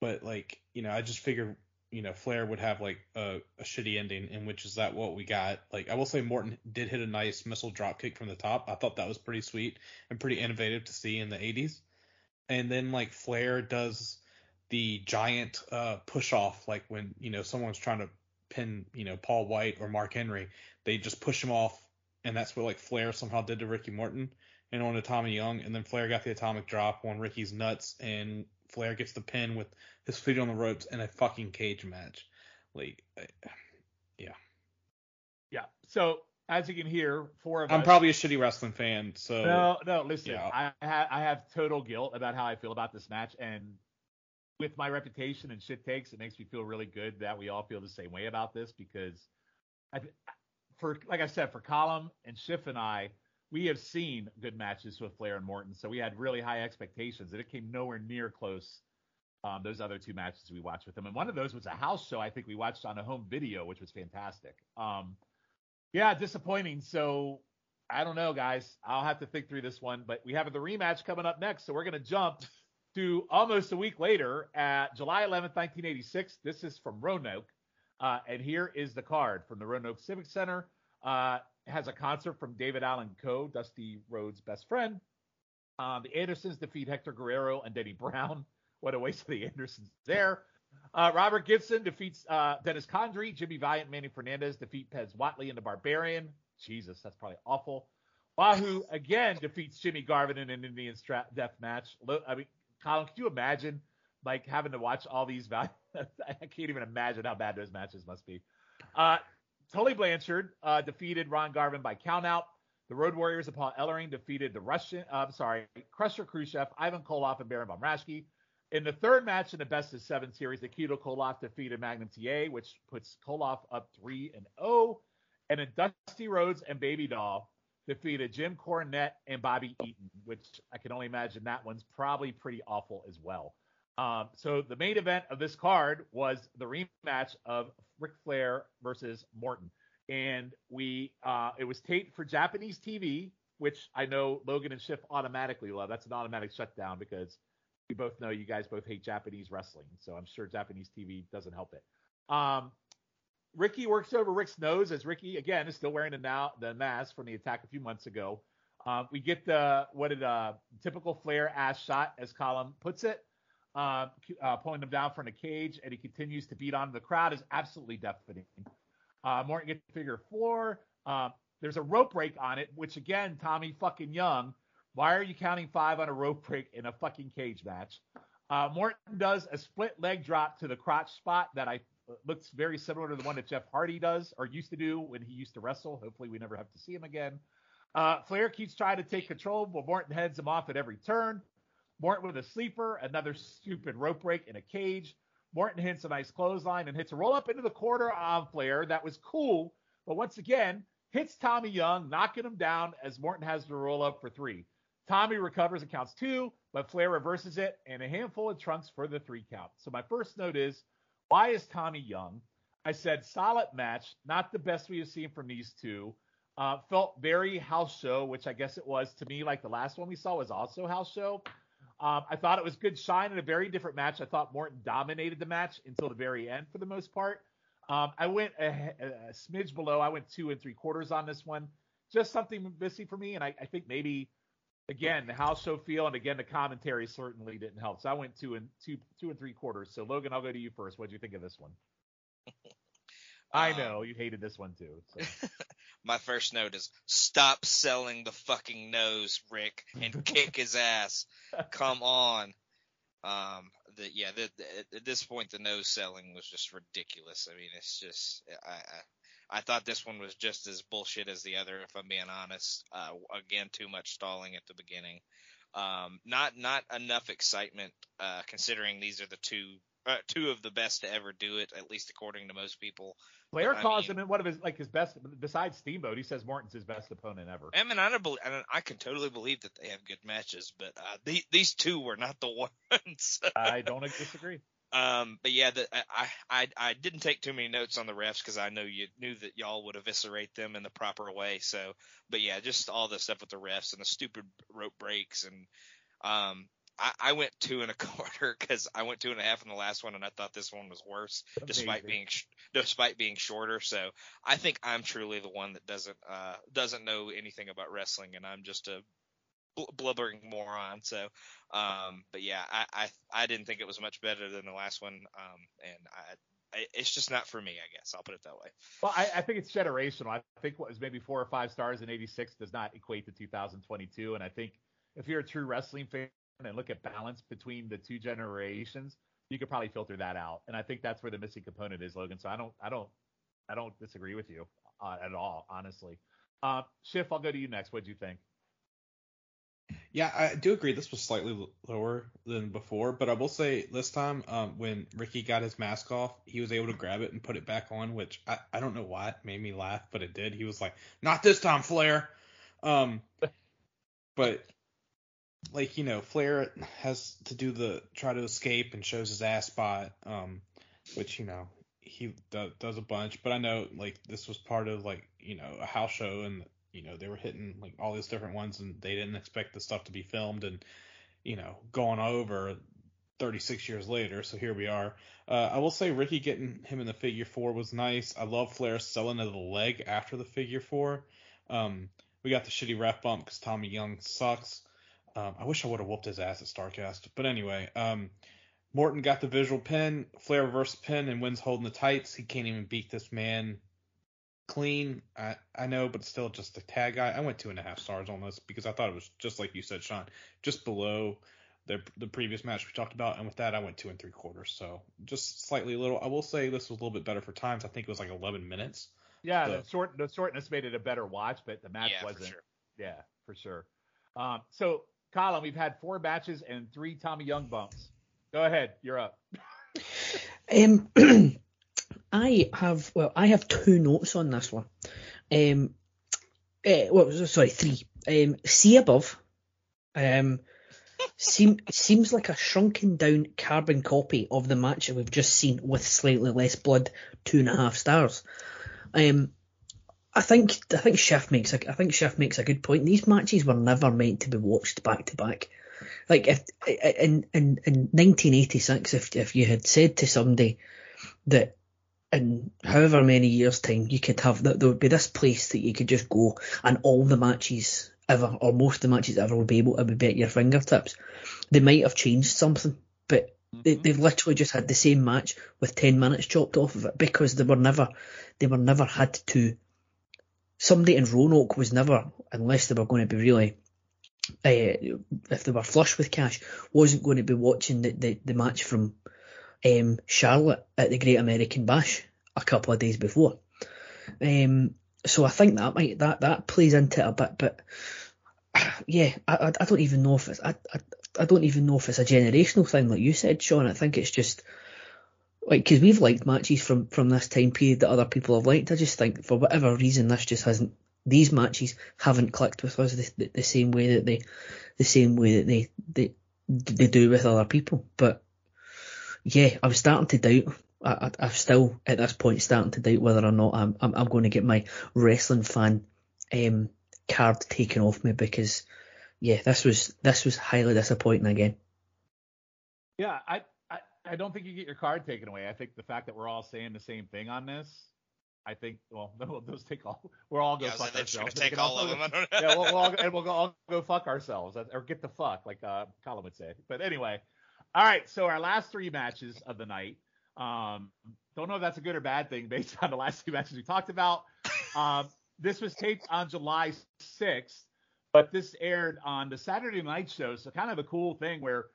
but like you know, I just figured you know Flair would have like a, a shitty ending, and which is that what we got. Like I will say Morton did hit a nice missile drop kick from the top. I thought that was pretty sweet and pretty innovative to see in the 80s. And then like Flair does the giant uh, push off, like when you know someone's trying to pin you know Paul White or Mark Henry, they just push him off, and that's what like Flair somehow did to Ricky Morton and on to Tommy Young, and then Flair got the atomic drop on Ricky's nuts, and Flair gets the pin with his feet on the ropes in a fucking cage match. Like, I- Yeah. So as you can hear, four of I'm us. probably a shitty wrestling fan, so No, no. Listen, Yeah. I have I have total guilt about how I feel about this match, and with my reputation and shit takes, it makes me feel really good that we all feel the same way about this because, I, for like I said, for Colin and Schiff and I, we have seen good matches with Flair and Morton, so we had really high expectations, and it came nowhere near close. Um, those other two matches we watched with them, and one of those was a house show I think we watched on a home video, which was fantastic. Um, yeah, disappointing. So I don't know, guys. I'll have to think through this one, but we have the rematch coming up next, so we're gonna jump to almost a week later at July 11th, 1986. This is from Roanoke, uh, and here is the card from the Roanoke Civic Center. Uh, has a concert from David Allan Coe, Dusty Rhodes' best friend. Um, the Andersons defeat Hector Guerrero and Denny Brown. What a waste of the Andersons there. Uh, Robert Gibson defeats uh, Dennis Condrey. Jimmy Valiant, Manny Fernandez defeat Pez Whatley and the Barbarian. Jesus, that's probably awful. Wahoo again defeats Jimmy Garvin in an Indian strap death match. I mean, Colin, could you imagine like having to watch all these? I can't even imagine how bad those matches must be. Uh, Tully Blanchard uh, defeated Ron Garvin by countout. The Road Warriors upon Ellering defeated the Russian, uh, sorry, Crusher Khrushchev, Ivan Koloff, and Baron von Raschke. In the third match in the best of seven series, Nikita Koloff defeated Magnum TA, which puts Koloff up 3 and 0. And then Dusty Rhodes and Baby Doll defeated Jim Cornette and Bobby Eaton, which I can only imagine that one's probably pretty awful as well. Um, so the main event of this card was the rematch of Ric Flair versus Morton, and we uh, it was taped for Japanese TV, which I know Logan and Schiff automatically love. That's an automatic shutdown because we both know you guys both hate Japanese wrestling, so I'm sure Japanese TV doesn't help it. Um, Ricky works over Rick's nose as Ricky again is still wearing the now the mask from the attack a few months ago. Uh, we get the what did uh typical Flair ass shot as Colin puts it, uh, uh, pulling him down from the cage, and he continues to beat on the crowd is absolutely deafening. Uh, Morton gets figure four. Uh, there's a rope break on it, which again, Tommy fucking Young. Why are you counting five on a rope break in a fucking cage match? Uh, Morton does a split leg drop to the crotch spot that I looks very similar to the one that Jeff Hardy does or used to do when he used to wrestle. Hopefully, we never have to see him again. Uh, Flair keeps trying to take control, but Morton heads him off at every turn. Morton with a sleeper, another stupid rope break in a cage. Morton hits a nice clothesline and hits a roll up into the corner on Flair. That was cool, but once again, hits Tommy Young, knocking him down as Morton has to roll up for three. Tommy recovers and counts two, but Flair reverses it and a handful of trunks for the three count. So my first note is, why is Tommy Young? I said solid match, not the best we have seen from these two. Uh, felt very house show, which I guess it was to me. Like the last one we saw was also house show. Um, I thought it was good shine in a very different match. I thought Morton dominated the match until the very end for the most part. Um, I went a, a, smidge below. I went two and three quarters on this one. Just something missing for me, and I, I think maybe again the house show feel, and again the commentary certainly didn't help. So I went two and two two and three quarters. So Logan, I'll go to you first. What do you think of this one? I know you hated this one too. So. my first note is stop selling the fucking nose, Rick, and kick his ass. Come on. Um, the, yeah, the, the, at this point, the nose selling was just ridiculous. I mean, it's just, I, I, I thought this one was just as bullshit as the other, if I'm being honest. Uh, again, too much stalling at the beginning. Um, not, not enough excitement, uh, considering these are the two uh, two of the best to ever do it, at least according to most people. Flair calls mean, him one of his like his best besides Steamboat. He says Morton's his best opponent ever. I mean, I don't believe, I can totally believe that they have good matches, but uh, the, these two were not the ones. I don't disagree. Um, but yeah, the, I, I I didn't take too many notes on the refs because I know you knew that y'all would eviscerate them in the proper way. So, but yeah, just all the stuff with the refs and the stupid rope breaks and um, I, I went two and a quarter because I went two and a half in the last one, and I thought this one was worse, Amazing. despite being despite being shorter. So I think I'm truly the one that doesn't uh, doesn't know anything about wrestling, and I'm just a blubbering moron. So, um, but yeah, I, I I didn't think it was much better than the last one, um, and I it's just not for me, I guess. I'll put it that way. Well, I, I, think it's generational. I think what was maybe four or five stars in '86 does not equate to 2022. And I think if you're a true wrestling fan, and look at balance between the two generations, you could probably filter that out. And I think that's where the missing component is, Logan. So I don't, I don't, I don't disagree with you uh, at all, honestly. Uh, Schiff, I'll go to you next. What do you think? Yeah, I do agree. This was slightly lower than before, but I will say this time, um, when Ricky got his mask off, he was able to grab it and put it back on, which I, I don't know why it made me laugh, but it did. He was like, "Not this time, Flair." Um, but like you know, Flair has to do the try to escape and shows his ass spot, um, which you know he do, does a bunch. But I know like this was part of like you know a house show and you know they were hitting like all these different ones and they didn't expect the stuff to be filmed and you know going over 36 years later. So here we are. Uh, I will say Ricky getting him in the figure four was nice. I love Flair selling to the leg after the figure four. Um, we got the shitty ref bump because Tommy Young sucks. Um, I wish I would have whooped his ass at Starrcast. But anyway, um, Morton got the visual pin. Flair reverse pin and wins holding the tights. He can't even beat this man clean. I, I know, but still just a tag guy. I went two and a half stars on this because I thought it was just like you said, Sean, just below the the previous match we talked about. And with that, I went two and three quarters. So just slightly a little. I will say this was a little bit better for times. I think it was like 11 minutes. Yeah, The- the short the shortness made it a better watch, but the match yeah, for wasn't. sure. Yeah, for sure. Um, so Colin, we've had four matches and three Tommy Young bumps. Go ahead, you're up. Um, I have well, I have two notes on this one. Um, eh, well, sorry, three. Um, see above. Um, seem, seems like a shrunken down carbon copy of the match that we've just seen with slightly less blood. Two and a half stars. Um, I think I think Schiff makes a I think Schiff makes a good point. These matches were never meant to be watched back to back. Like if in in in 1986, if if you had said to somebody that in however many years time you could have that there would be this place that you could just go and all the matches ever or most of the matches ever would be able to be at your fingertips, they might have changed something, but they, mm-hmm. they've literally just had the same match with 10 minutes chopped off of it because they were never they were never had to somebody in Roanoke was never unless they were going to be really uh, if they were flush with cash wasn't going to be watching the, the, the match from um, Charlotte at the Great American Bash a couple of days before. Um, so I think that might that that plays into it a bit but yeah I, I, don't even know if it's I, I, I don't even know if it's a generational thing like you said Sean. I think it's just like because we've liked matches from from this time period that other people have liked. I just think for whatever reason this just hasn't. These matches haven't clicked with us the, the, the same way that they, the same way that they they they do with other people. But yeah, I'm starting to doubt. I, I, I'm still at this point starting to doubt whether or not I'm I'm, I'm going to get my wrestling fan um, card taken off me because yeah, this was this was highly disappointing again. Yeah, I, I don't think you get your card taken away. I think the fact that we're all saying the same thing on this, I think well, those take all. We're all Yeah, go was fuck ourselves. take all also- of them. I don't know. yeah, we'll, we'll all, and we'll go, all go fuck ourselves or get the fuck, like uh, Colin would say. But anyway, all right. So our last three matches of the night. Um, don't know if that's a good or bad thing based on the last two matches we talked about. Um, this was taped on July 6th, but this aired on the Saturday night show. So kind of a cool thing where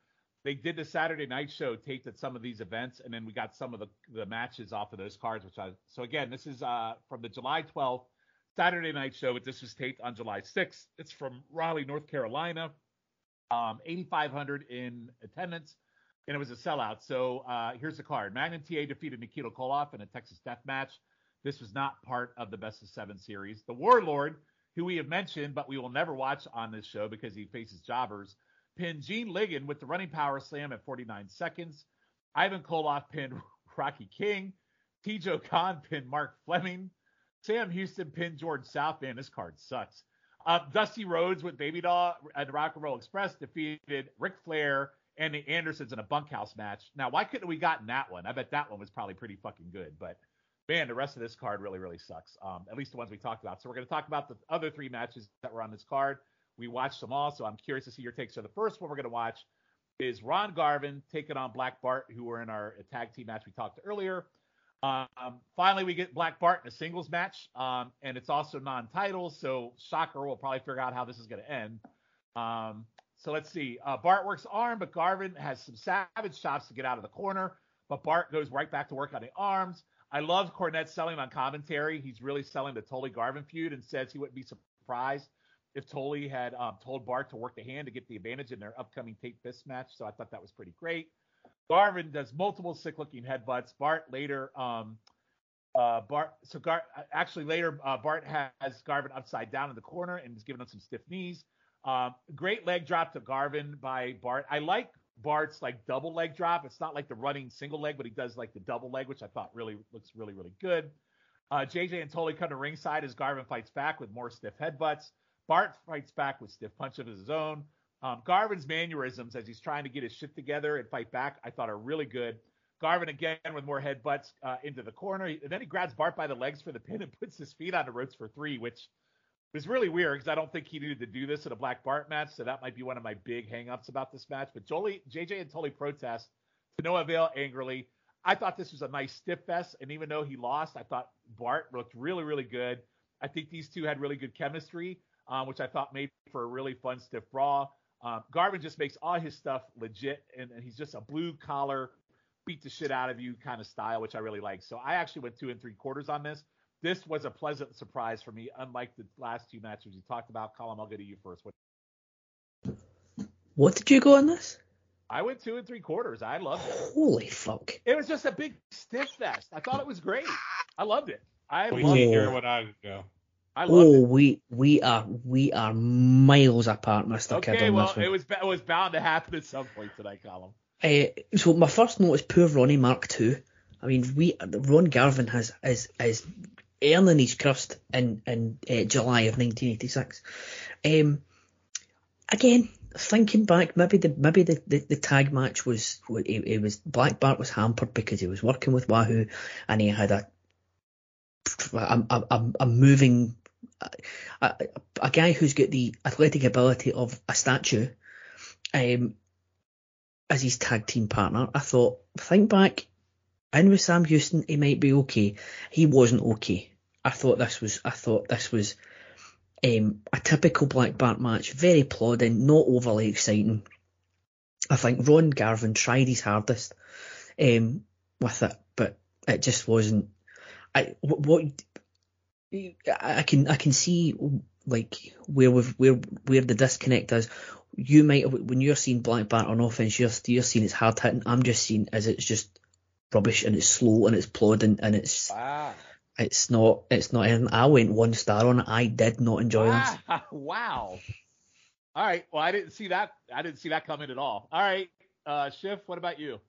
they did the Saturday night show taped at some of these events, and then we got some of the, the matches off of those cards. Which I so again, this is uh, from the July 12th Saturday night show, but this was taped on July 6th. It's from Raleigh, North Carolina. Um, 8,500 in attendance, and it was a sellout. So uh, here's the card: Magnum TA defeated Nikita Koloff in a Texas Death Match. This was not part of the Best of Seven series. The Warlord, who we have mentioned, but we will never watch on this show because he faces jobbers, pinned Gene Ligon with the running power slam at 49 seconds. Ivan Koloff pinned Rocky King. Teijo Khan pinned Mark Fleming. Sam Houston pinned George South. Man, this card sucks. Uh, Dusty Rhodes with Baby Doll at the Rock and Roll Express defeated Ric Flair and the Andersons in a bunkhouse match. Now, why couldn't we gotten that one? I bet that one was probably pretty fucking good. But man, the rest of this card really, really sucks. Um, at least the ones we talked about. So we're going to talk about the other three matches that were on this card. We watched them all, so I'm curious to see your take. So the first one we're going to watch is Ron Garvin taking on Black Bart, who were in our tag team match we talked earlier. Um, finally, we get Black Bart in a singles match, um, and it's also non-title. So shocker, we'll probably figure out how this is going to end. Um, so let's see. Uh, Bart works arm, but Garvin has some savage chops to get out of the corner. But Bart goes right back to work on the arms. I love Cornette selling on commentary. He's really selling the Tully Garvin feud and says he wouldn't be surprised if Tully had um, told Bart to work the hand to get the advantage in their upcoming Taped Fist match. So I thought that was pretty great. Garvin does multiple sick looking headbutts. Bart later um, Uh, Bart. So Gar. Actually, later uh, Bart has Garvin upside down in the corner and is giving him some stiff knees. Um, great leg drop to Garvin by Bart. I like Bart's like double leg drop. It's not like the running single leg, but he does like the double leg, which I thought really looks really really good. Uh, JJ and Tully come to ringside as Garvin fights back with more stiff headbutts. Bart fights back with stiff punches of his own. Um, Garvin's mannerisms as he's trying to get his shit together and fight back, I thought are really good. Garvin again with more headbutts uh, into the corner. And then he grabs Bart by the legs for the pin and puts his feet on the ropes for three, which was really weird because I don't think he needed to do this in a Black Bart match. So that might be one of my big hangups about this match. But Jolie, JJ and Tully protest to no avail angrily. I thought this was a nice stiff fest. And even though he lost, I thought Bart looked really, really good. I think these two had really good chemistry, um, which I thought made for a really fun stiff brawl. Um, Garvin just makes all his stuff legit, and, and he's just a blue collar, beat the shit out of you kind of style, which I really like. So I actually went two and three quarters on this. This was a pleasant surprise for me, unlike the last two matches you talked about. Colin, I'll go to you first. What, What did you go on this? I went two and three quarters. I loved it. Holy fuck! It was just a big stiff fest. I thought it was great. I loved it. I We loved it. hear what I go. Oh, it. we we are we are miles apart, Mister Kid. Okay, well, this one. it was it was bound to happen at some point tonight, Colin. Uh, so my first note is poor Ronnie Mark II. I mean, we Ron Garvin has is is earning his crust in in uh, July of 1986. Um, again, thinking back, maybe the maybe the, the, the tag match was it, it was Black Bart was hampered because he was working with Wahoo, and he had a a, a, a, a moving a, a, guy who's got the athletic ability of a statue. Um, as his tag team partner, I thought, think back, in with Sam Houston, he might be okay. He wasn't okay. I thought this was, I thought this was um, a typical Black Bart match, very plodding, not overly exciting. I think Ron Garvin tried his hardest um, with it, but it just wasn't. I what I can I can see like where we've where where the disconnect is. You might when you're seeing Black Bart on offense, you're you're seeing it's hard hitting. I'm just seeing as it's just rubbish and it's slow and it's plodding and it's Wow. it's not it's not anything. I went one star on it. I did not enjoy this. Wow. wow. All right. Well, I didn't see that. I didn't see that coming at all. All right. Uh, Schiff, what about you?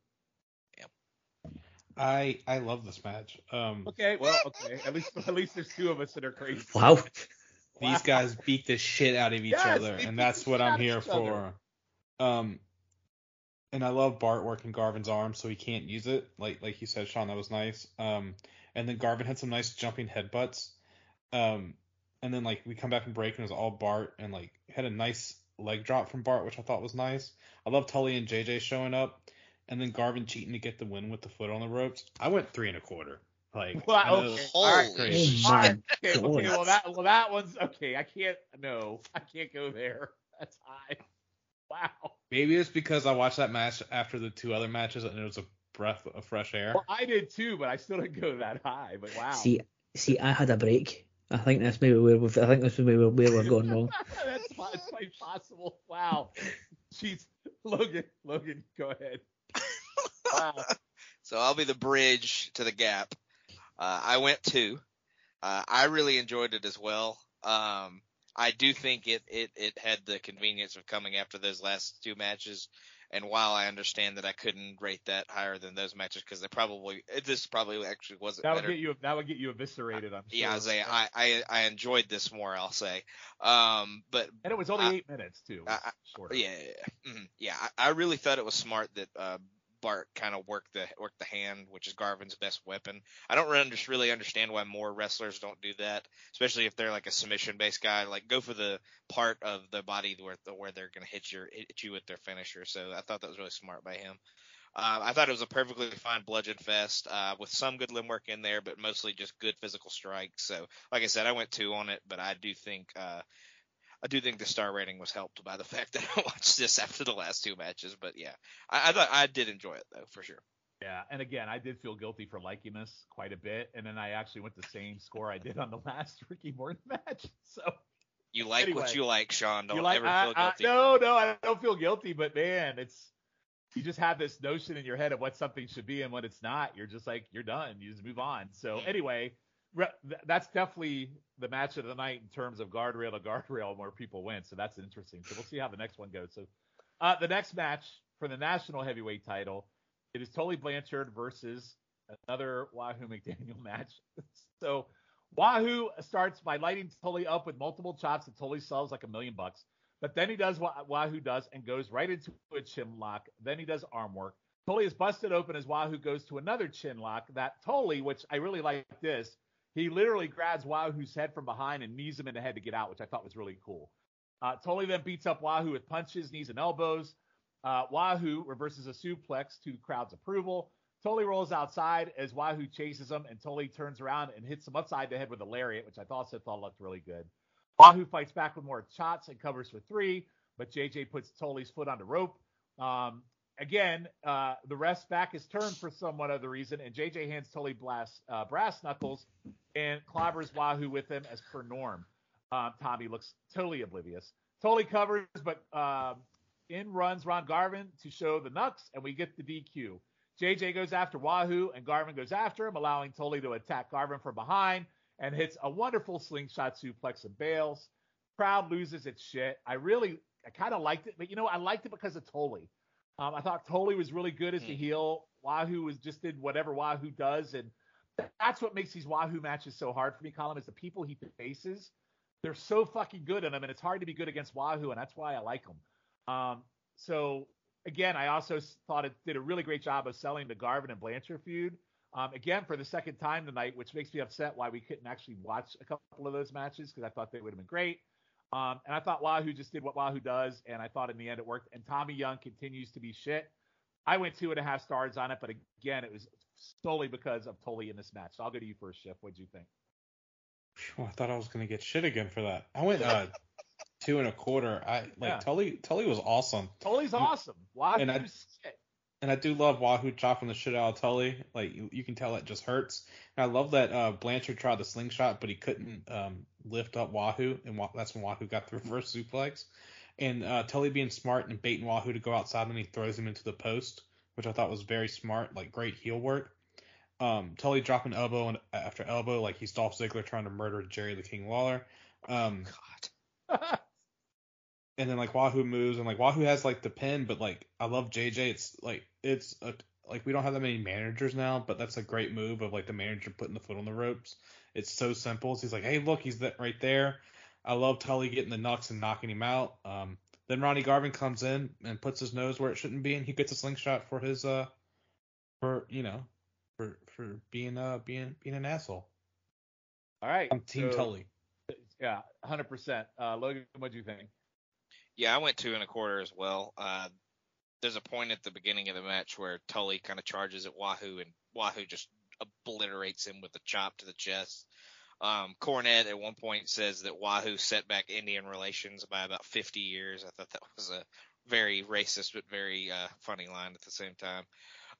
I I love this match. Um, Okay. Well, okay. At least, at least there's two of us that are crazy. Wow. these Wow. guys beat the shit out of each Yes, other, and that's what I'm here each other. for. Um, and I love Bart working Garvin's arm so he can't use it. Like like you said, Sean, that was nice. Um, and then Garvin had some nice jumping headbutts. Um, and then like we come back and break and it was all Bart and like had a nice leg drop from Bart, which I thought was nice. I love Tully and JJ showing up, and then Garvin cheating to get the win with the foot on the ropes. I went three and a quarter. Like Wow, I know- okay. Holy All right. Crazy. Oh my. Okay, okay, well that well that one's okay. I can't no, I can't go there. That's high. Wow. Maybe it's because I watched that match after the two other matches and it was a breath of fresh air. Well, I did too, but I still didn't go that high. But wow. See, see, I had a break. I think that's maybe where we've, I think that's maybe where, where we're going wrong. that's, po- that's quite possible. Wow. Jeez, Logan, Logan, go ahead. Wow. So I'll be the bridge to the gap. Uh, I went two. Uh, I really enjoyed it as well. Um, I do think it, it, it had the convenience of coming after those last two matches. And while I understand that I couldn't rate that higher than those matches because they probably this probably actually wasn't That would better. get you. That would get you eviscerated. I'm sure. yeah, I, was saying, I, I I enjoyed this more. I'll say. Um, but and it was only I- eight minutes too. I- I- yeah, yeah, yeah. Mhm. yeah I, I really thought it was smart that uh, Bart kind of work the work the hand, which is Garvin's best weapon. I don't really, really understand why more wrestlers don't do that, especially if they're like a submission based guy. Like go for the part of the body where where they're gonna hit your hit you with their finisher. So I thought that was really smart by him. Uh, I thought it was a perfectly fine bludgeon fest uh, with some good limb work in there, but mostly just good physical strikes. So, like I said, I went two on it, but I do think uh, I do think the star rating was helped by the fact that I watched this after the last two matches. But yeah, I, I thought I did enjoy it though for sure. Yeah, and again, I did feel guilty for liking this quite a bit, and then I actually went the same score I did on the last Ricky Morton match. So You like Anyway, what you like, Sean. Don't like? ever I, feel I- guilty. no, no, I don't feel guilty, but man, it's you just have this notion in your head of what something should be and what it's not. You're just like you're done. You just move on. So anyway, that's definitely the match of the night in terms of guardrail to guardrail where people win. So that's interesting. So we'll see how the next one goes. So uh, the next match for the national heavyweight title, it is Tully Blanchard versus another Wahoo McDaniel match. so Wahoo starts by lighting Tully up with multiple chops that Tully sells like a million bucks. But then he does what Wahoo does and goes right into a chin lock. Then he does arm work. Tully is busted open as Wahoo goes to another chin lock. That Tully, which I really like this, he literally grabs Wahoo's head from behind and knees him in the head to get out, which I thought was really cool. Uh, Tully then beats up Wahoo with punches, knees, and elbows. Uh, Wahoo reverses a suplex to the crowd's approval. Tully rolls outside as Wahoo chases him, and Tully turns around and hits him upside the head with a lariat, which I also thought looked really good. Wahoo fights back with more shots and covers for three, but JJ puts Tully's foot on the rope. Um, again, uh, the ref's back is turned for somewhat of the reason, and JJ hands Tully blast, uh, brass knuckles and clobbers Wahoo with him as per norm. Um, Tommy looks totally oblivious. Tully covers, but um, in runs Ron Garvin to show the knucks, and we get the DQ. JJ goes after Wahoo, and Garvin goes after him, allowing Tully to attack Garvin from behind and hits a wonderful slingshot suplex and bails. Crowd loses its shit. I really, I kind of liked it, but you know, I liked it because of Tully. Um, I thought Tully was really good as the heel. Wahoo was just did whatever Wahoo does, and that's what makes these Wahoo matches so hard for me. Colin is the people he faces. They're so fucking good in them, and it's hard to be good against Wahoo, and that's why I like them. Um, so again, I also thought it did a really great job of selling the Garvin and Blanchard feud. Um, again, for the second time tonight, which makes me upset why we couldn't actually watch a couple of those matches because I thought they would have been great. Um, and I thought Wahoo just did what Wahoo does, and I thought in the end it worked. And Tommy Young continues to be shit. I went two and a half stars on it, but again, it was solely because of Tully in this match. So I'll go to you first, Schiff. What do you think? Phew, I thought I was gonna get shit again for that. I went uh, two and a quarter. I like Yeah. Tully. Tully was awesome, Tully's awesome. Wahoo's And I- shit. And I do love Wahoo chopping the shit out of Tully. Like you, you can tell it just hurts. And I love that uh, Blanchard tried the slingshot, but he couldn't um, lift up Wahoo, and Wa- that's when Wahoo got the reverse suplex. And uh, Tully being smart and baiting Wahoo to go outside, and he throws him into the post, which I thought was very smart, like great heel work. Um, Tully dropping elbow and after elbow, like he's Dolph Ziggler trying to murder Jerry the King Lawler. Um, God. And then like Wahoo moves and like Wahoo has like the pin, but like I love JJ. It's like it's a, like we don't have that many managers now, but that's a great move of like the manager putting the foot on the ropes. It's so simple. So he's like, hey, look, he's that right there. I love Tully getting the knucks and knocking him out. Um, then Ronnie Garvin comes in and puts his nose where it shouldn't be, and he gets a slingshot for his uh for you know for for being uh being being an asshole. All right. I'm Team so- Tully. Yeah, 100%. Uh, Logan, what do you think? Yeah, I went two and a quarter as well. Uh, there's a point at the beginning of the match where Tully kind of charges at Wahoo, and Wahoo just obliterates him with a chop to the chest. Um, Cornette at one point says that Wahoo set back Indian relations by about 50 years. I thought that was a very racist but very uh, funny line at the same time.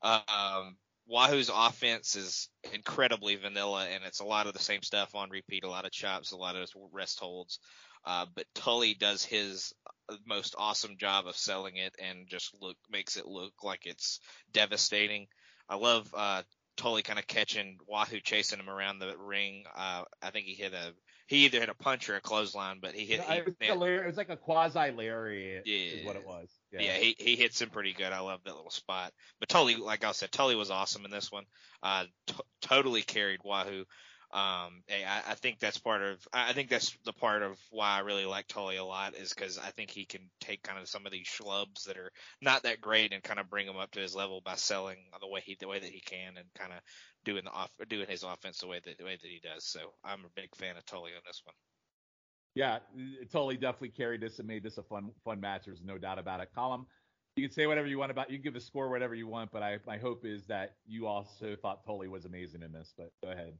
Um, Wahoo's offense is incredibly vanilla, and it's a lot of the same stuff on repeat. A lot of chops, a lot of rest holds. Uh, but Tully does his most awesome job of selling it and just look makes it look like it's devastating. I love uh, Tully kind of catching Wahoo chasing him around the ring. Uh, I think he hit a he either hit a punch or a clothesline, but he hit. He, it, was like a it was like a quasi lariat, is what it was. Yeah. yeah, he, he hits him pretty good. I love that little spot. But Tully, like I said, Tully was awesome in this one. Uh, t- totally carried Wahoo. Um, I, I think that's part of. I think that's the part of why I really like Tully a lot is because I think he can take kind of some of these schlubs that are not that great and kind of bring them up to his level by selling the way he the way that he can and kind of doing the off doing his offense the way that the way that he does. So I'm a big fan of Tully on this one. Yeah, it totally definitely carried this and made this a fun fun match. There's no doubt about it. Colin, you can say whatever you want about. You can give the score whatever you want, but I my hope is that you also thought Tully was amazing in this. But go ahead.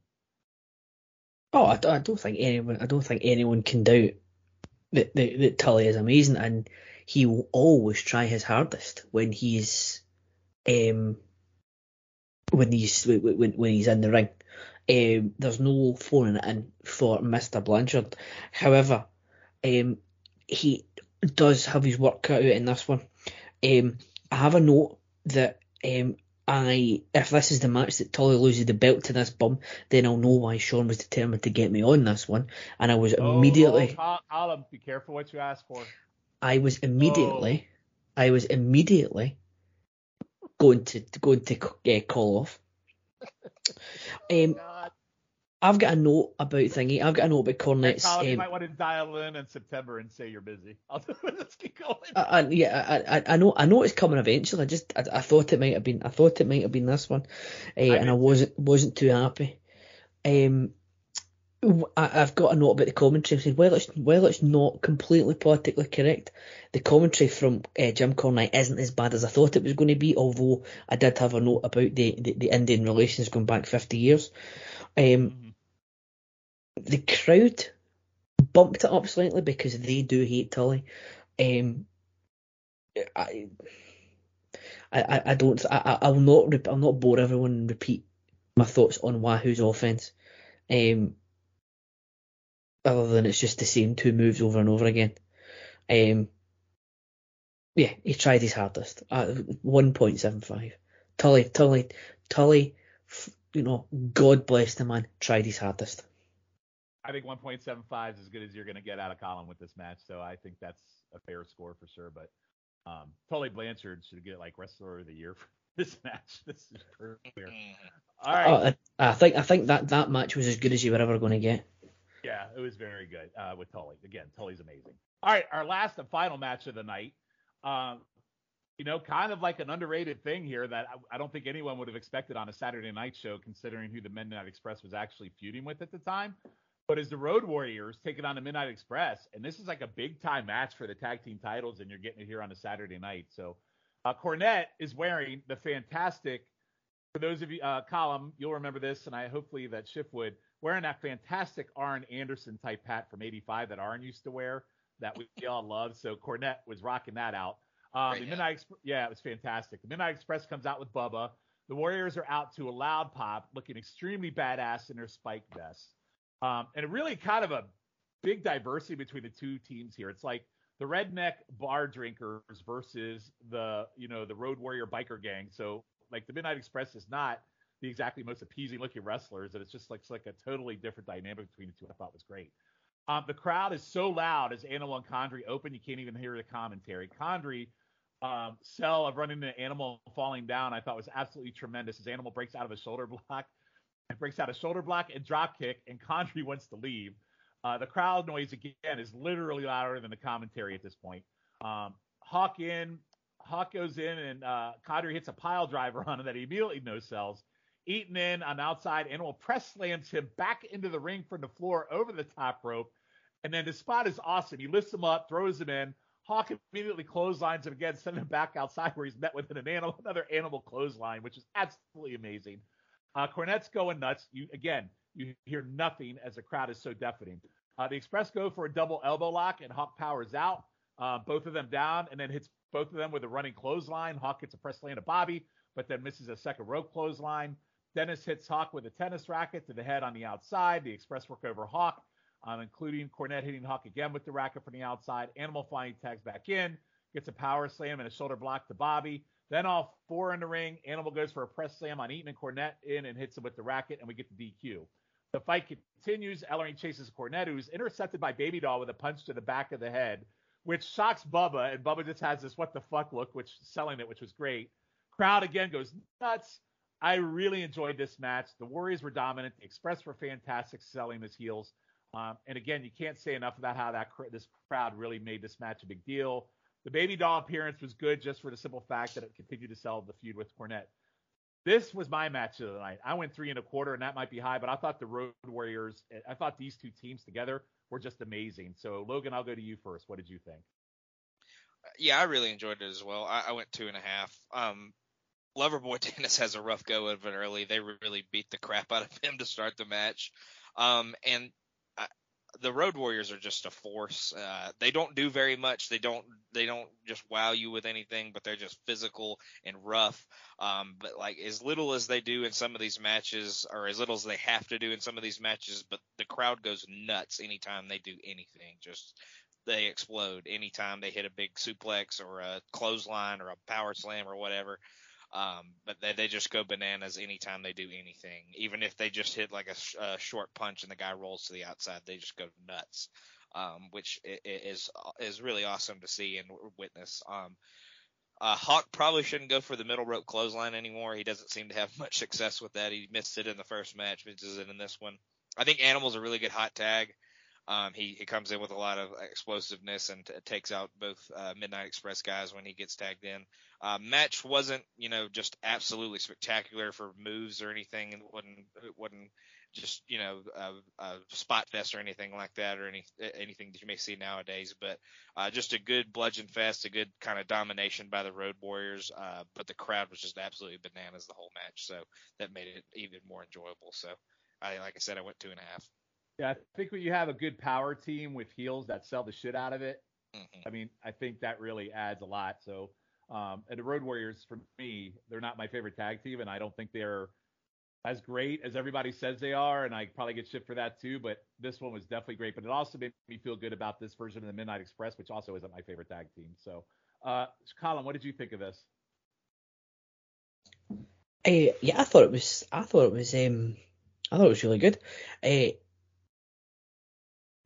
Oh, I, I don't think anyone. I don't think anyone can doubt that, that that Tully is amazing, and he will always try his hardest when he's um when he's when, when- he's in the ring. Um, there's no phoning it in for Mister Blanchard. However, um, he does have his work cut out in this one. Um, I have a note that um, I if this is the match that Tully loses the belt to this bum, then I'll know why Sean was determined to get me on this one. And I was Oh, immediately, Oh, Colin, be careful what you ask for. I was immediately, I was immediately going to going to uh, call off. Um, God. I've got a note about thingy. I've got a note about Cornette's. Colin, you um, might want to dial in in September and say you're busy. I'll let's keep going. I, I, yeah, I, I, know, I know it's coming eventually. I just, I, I thought it might have been, I thought it might have been this one, uh, and I wasn't, wasn't too happy. Um, I, have got a note about the commentary. I said, well, it's, well, it's not completely politically correct. The commentary from uh, Jim Cornette isn't as bad as I thought it was going to be. Although I did have a note about the, the, the Indian relations going back 50 years. Um, Mhm. The crowd bumped it up slightly because they do hate Tully. Um, I, I, I- don't. I, I'll not. I'll not bore everyone and repeat my thoughts on Wahoo's offense. Um, other than it's just the same two moves over and over again. Um, yeah, he tried his hardest. Uh, 1.75. Tully, Tully, Tully. f- You know, God bless the man. Tried his hardest. I think 1.75 is as good as you're going to get out of Colin with this match, so I think that's a fair score for sure. But um, Tully Blanchard should get like wrestler of the year for this match. This is pretty clear. Mhm. All right, Oh, I, I think I think that that match was as good as you were ever going to get. yeah, it was very good uh, with Tully. Again, Tully's amazing. All right, our last and final match of the night. Um, you know, kind of like an underrated thing here that I, I don't think anyone would have expected on a Saturday night show, considering who the Midnight Express was actually feuding with at the time. But as the Road Warriors taking on the Midnight Express, and this is like a big time match for the tag team titles, and you're getting it here on a Saturday night. So uh, Cornette is wearing the fantastic. For those of you, uh, Colin, you'll remember this, and I hopefully that Schiff would wearing that fantastic Arn Anderson type hat from '85 that Arn used to wear that we all loved. So Cornette was rocking that out. Um, Great the. Midnight, Exp- yeah, it was fantastic. The Midnight Express comes out with Bubba. The Warriors are out to a loud pop, looking extremely badass in their spike vests. Um, and really kind of a big diversity between the two teams here. It's like the redneck bar drinkers versus the, you know, the Road Warrior biker gang. So like the Midnight Express is not the exactly most appeasing looking wrestlers, and it's just like, it's like a totally different dynamic between the two. I thought was great. Um, the crowd is so loud as Animal and Condrey open, you can't even hear the commentary. Condrey um, sell of running into Animal falling down, I thought was absolutely tremendous. His Animal breaks out of a shoulder block, and breaks out a shoulder block and drop kick, and Condrey wants to leave. Uh, the crowd noise again is literally louder than the commentary at this point. Um, Hawk in, Hawk goes in, and uh, Condrey hits a pile driver on him that he immediately no sells. Eaton in on outside, Animal press slams him back into the ring from the floor over the top rope. And then the spot is awesome. He lifts him up, throws him in. Hawk immediately clotheslines him again, sending him back outside where he's met with an animal, another animal clothesline, which is absolutely amazing. Uh, Cornette's going nuts. You again, you hear nothing as the crowd is so deafening. Uh, the Express go for a double elbow lock, and Hawk powers out, uh, both of them down, and then hits both of them with a running clothesline. Hawk gets a press slam to Bobby, but then misses a second rope clothesline. Dennis hits Hawk with a tennis racket to the head on the outside. The Express work over Hawk, um, including Cornette hitting Hawk again with the racket from the outside. Animal finally tags back in, gets a power slam and a shoulder block to Bobby. Then all four in the ring. Animal goes for a press slam on Eaton and Cornette in and hits him with the racket, and we get the DQ. The fight continues. Ellering chases Cornette, who's intercepted by Baby Doll with a punch to the back of the head, which shocks Bubba, and Bubba just has this what the fuck look, which selling it, which was great. Crowd again goes nuts. I really enjoyed this match. The Warriors were dominant. The Express were fantastic selling as heels. Um, and again, you can't say enough about how that this crowd really made this match a big deal. The Baby Doll appearance was good just for the simple fact that it continued to sell the feud with Cornette. This was my match of the night. I went three and a quarter, and that might be high, but I thought the Road Warriors, I thought these two teams together were just amazing. So, Logan, I'll go to you first. What did you think? Yeah, I really enjoyed it as well. I, I went two and a half. Um, Loverboy Dennis has a rough go of it early. They really beat the crap out of him to start the match. Um, and the Road Warriors are just a force. Uh, they don't do very much. They don't they don't just wow you with anything, but they're just physical and rough. Um, but like as little as they do in some of these matches, or as little as they have to do in some of these matches, but the crowd goes nuts anytime they do anything. Just they explode anytime they hit a big suplex or a clothesline or a power slam or whatever. Um, but they, they just go bananas anytime they do anything. Even if they just hit like a, a short punch and the guy rolls to the outside, they just go nuts. Um, which is is really awesome to see and witness. Um, uh, Hawk probably shouldn't go for the middle rope clothesline anymore. He doesn't seem to have much success with that. He missed it in the first match, misses it in this one. I think Animal's a really good hot tag. Um, he, he comes in with a lot of explosiveness and t- takes out both uh, Midnight Express guys when he gets tagged in. Uh, match wasn't, you know, just absolutely spectacular for moves or anything, and wasn't it wasn't just you know a, a spot fest or anything like that or any anything that you may see nowadays. But uh, just a good bludgeon fest, a good kind of domination by the Road Warriors. Uh, but the crowd was just absolutely bananas the whole match, so that made it even more enjoyable. So I like I said, I went two and a half. Yeah, I think when you have a good power team with heels that sell the shit out of it, Mhm. I mean, I think that really adds a lot. So, um, and the Road Warriors, for me, they're not my favorite tag team, and I don't think they're as great as everybody says they are. And I probably get shit for that too. But this one was definitely great. But it also made me feel good about this version of the Midnight Express, which also isn't my favorite tag team. So, uh, Colin, what did you think of this? Uh, yeah, I thought it was. I thought it was. Um, I thought it was really good. Uh,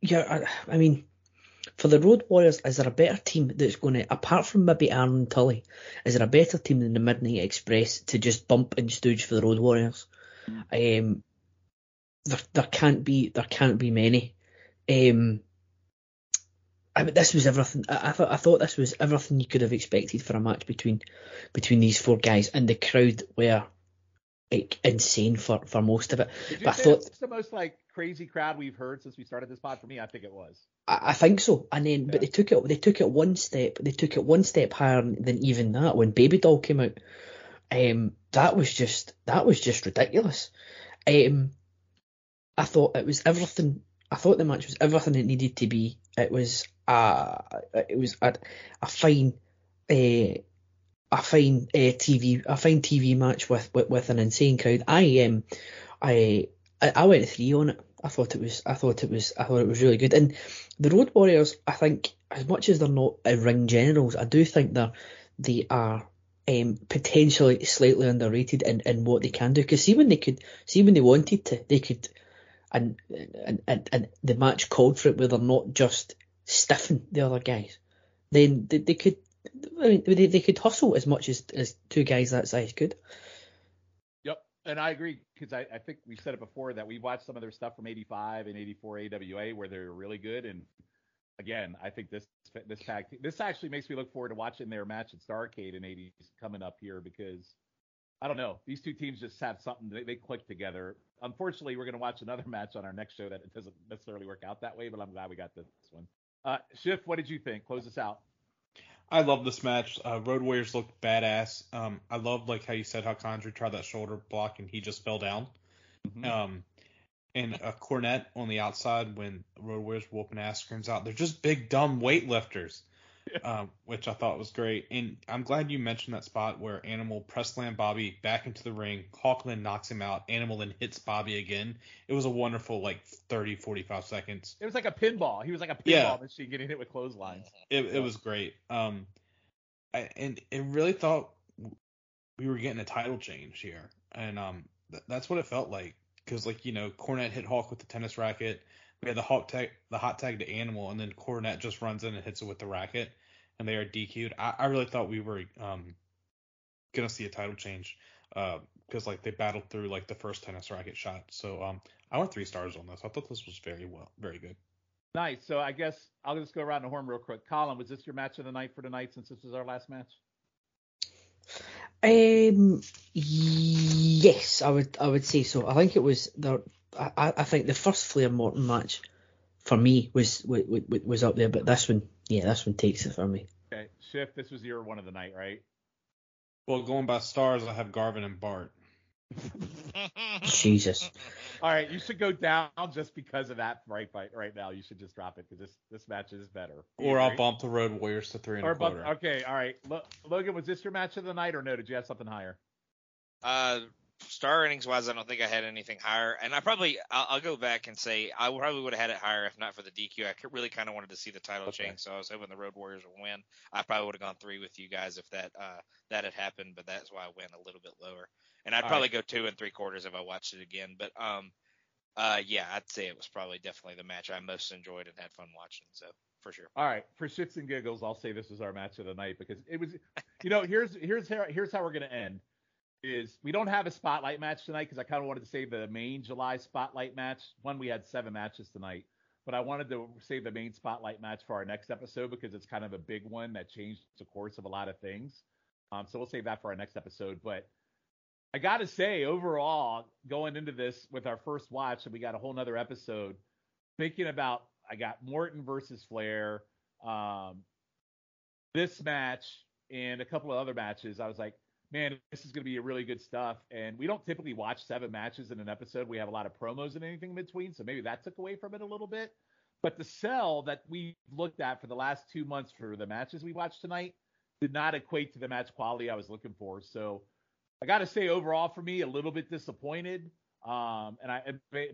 yeah, I, I mean, for the Road Warriors, is there a better team that's going to, apart from maybe Arn Tully, is there a better team than the Midnight Express to just bump and stooge for the Road Warriors? Um, there, there can't be, there can't be many. Um, I mean, this was everything. I, I thought, I thought this was everything you could have expected for a match between, between these four guys, and the crowd were like insane for, for most of it. But I thought- it's the most like crazy crowd we've heard since we started this pod? For me, I think it was. I, I think so. And then, but they took it. They took it one step. They took it one step higher than even that when Baby Doll came out. Um, that was just that was just ridiculous. Um, I thought it was everything. I thought the match was everything it needed to be. It was uh it was a, a fine uh, a fine uh, TV a fine TV match with, with with an insane crowd. I um I I, I went three on it. I thought it was I thought it was I thought it was really good. And the Road Warriors, I think, as much as they're not ring generals, I do think they're they are um, potentially slightly underrated in, in what they can do. Because see when they could see when they wanted to, they could and and, and and the match called for it where they're not just stiffing the other guys. Then they, they could I mean, they, they could hustle as much as, as two guys that size could. Yep, and I agree because I, I think we said it before that we watched some of their stuff from '85 and '84 AWA where they're really good, and again, I think this this tag this actually makes me look forward to watching their match at Starcade in '80s coming up here because I don't know, these two teams just have something they, they click together. Unfortunately, we're going to watch another match on our next show that it doesn't necessarily work out that way, but I'm glad we got this one. Uh, Schiff, what did you think? Close us out. I love this match. Uh, Road Warriors looked badass. Um, I love like how you said how Condrey tried that shoulder block and he just fell down. Mm-hmm. Um, and a Cornette on the outside when Road Warriors whooping ass screams out. They're just big dumb weightlifters, um, which I thought was great. And I'm glad you mentioned that spot where Animal press slam Bobby back into the ring. Hawkland knocks him out. Animal then hits Bobby again. It was a wonderful like 30 45 seconds. It was like a pinball. He was like a pinball Yeah. machine getting hit with clotheslines. It, it was great. Um, I, and it really thought we were getting a title change here, and um, th- that's what it felt like. Because like you know, Cornette hit Hawk with the tennis racket. We had the hot tag, the hot tag to Animal, and then Cornette just runs in and hits it with the racket, and they are DQ'd. I, I really thought we were um gonna see a title change. Uh, because like they battled through like the first tennis racket shot. So um, I went three stars on this. I thought this was very well, very good. Nice. So I guess I'll just go around the horn real quick. Colin, was this your match of the night for tonight since this was our last match? Um, yes, I would I would say so. I think it was the I, I think the first Flair Morton match for me was was, was up there, but this one, yeah, this one takes it for me. Okay. Schiff, this was your one of the night, right? Well, going by stars, I have Garvin and Bart. Jesus. All right, you should go down just because of that right right, right now. You should just drop it because this this match is better. Do you Or I'll bump the Road Warriors to three and Or a bump, quarter. okay, all right. Lo- Logan, was this your match of the night or no? Did you have something higher? Uh, star ratings wise, I don't think I had anything higher, and I probably I'll, I'll go back and say I probably would have had it higher if not for the DQ. I really kind of wanted to see the title Okay. change, so I was hoping the Road Warriors would win. I probably would have gone three with you guys if that uh, that had happened, but that's why I went a little bit lower. And I'd All probably go two and three quarters if I watched it again. But um, uh, yeah, I'd say it was probably definitely the match I most enjoyed and had fun watching. So for sure. All right, for shits and giggles, I'll say this was our match of the night because it was, you know, here's here's how, here's how we're gonna end. Is we don't have a spotlight match tonight because I kind of wanted to save the main July spotlight match. One, we had seven matches tonight, but I wanted to save the main spotlight match for our next episode because it's kind of a big one that changed the course of a lot of things. Um, so we'll save that for our next episode. But I got to say, overall, going into this with our first watch, and we got a whole nother episode, thinking about I got Morton versus Flair, um, this match, and a couple of other matches. I was like, man, this is going to be a really good stuff. And we don't typically watch seven matches in an episode. We have a lot of promos and anything in between, so maybe that took away from it a little bit. But the sell that we've looked at for the last two months for the matches we watched tonight did not equate to the match quality I was looking for. So I got to say, overall, for me, a little bit disappointed. Um, and I,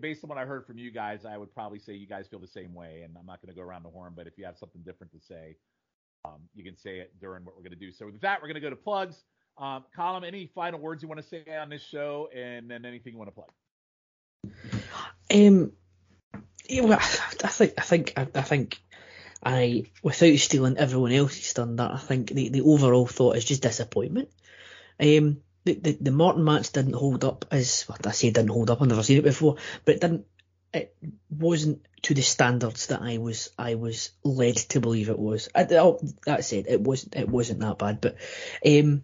based on what I heard from you guys, I would probably say you guys feel the same way. And I'm not going to go around the horn, but if you have something different to say, um, you can say it during what we're going to do. So with that, we're going to go to plugs. Um, Colin, any final words you want to say on this show, and then anything you want to plug? Um, yeah, well, I think I think I, I think I without stealing everyone else's thunder, I think the, the overall thought is just disappointment. Um, the, the the Morton match didn't hold up as well, I say didn't hold up. I've never seen it before, but it didn't. It wasn't to the standards that I was I was led to believe it was. I, oh, that said, it wasn't it wasn't that bad, but um,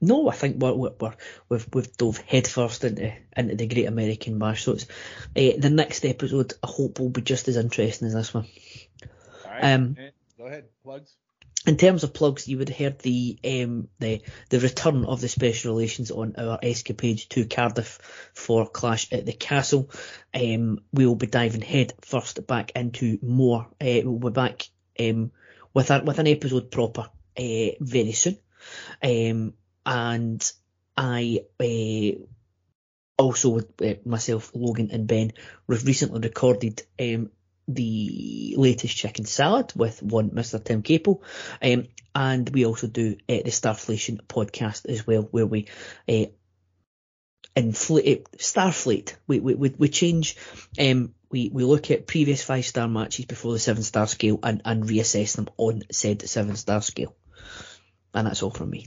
no, I think we're, we're, we're we've we've dove headfirst into into the Great American Bash. So it's uh, the next episode. I hope will be just as interesting as this one. Right. Um, Eh, go ahead. Plugs. In terms of plugs, you would have heard the um the the return of the special relations on our escapade to Cardiff for Clash at the Castle. Um, we will be diving head first back into more. Uh, we'll be back um with a, with an episode proper uh, very soon. Um, and I uh, also with uh, myself, Logan and Ben, we've recently recorded um the latest chicken salad with one Mr. Tim Capel. Um, and we also do uh, the Starflation podcast as well, where we uh, inflate Starflate. We, we we we change. Um, we we look at previous five star matches before the seven star scale and and reassess them on said seven star scale. And that's all from me.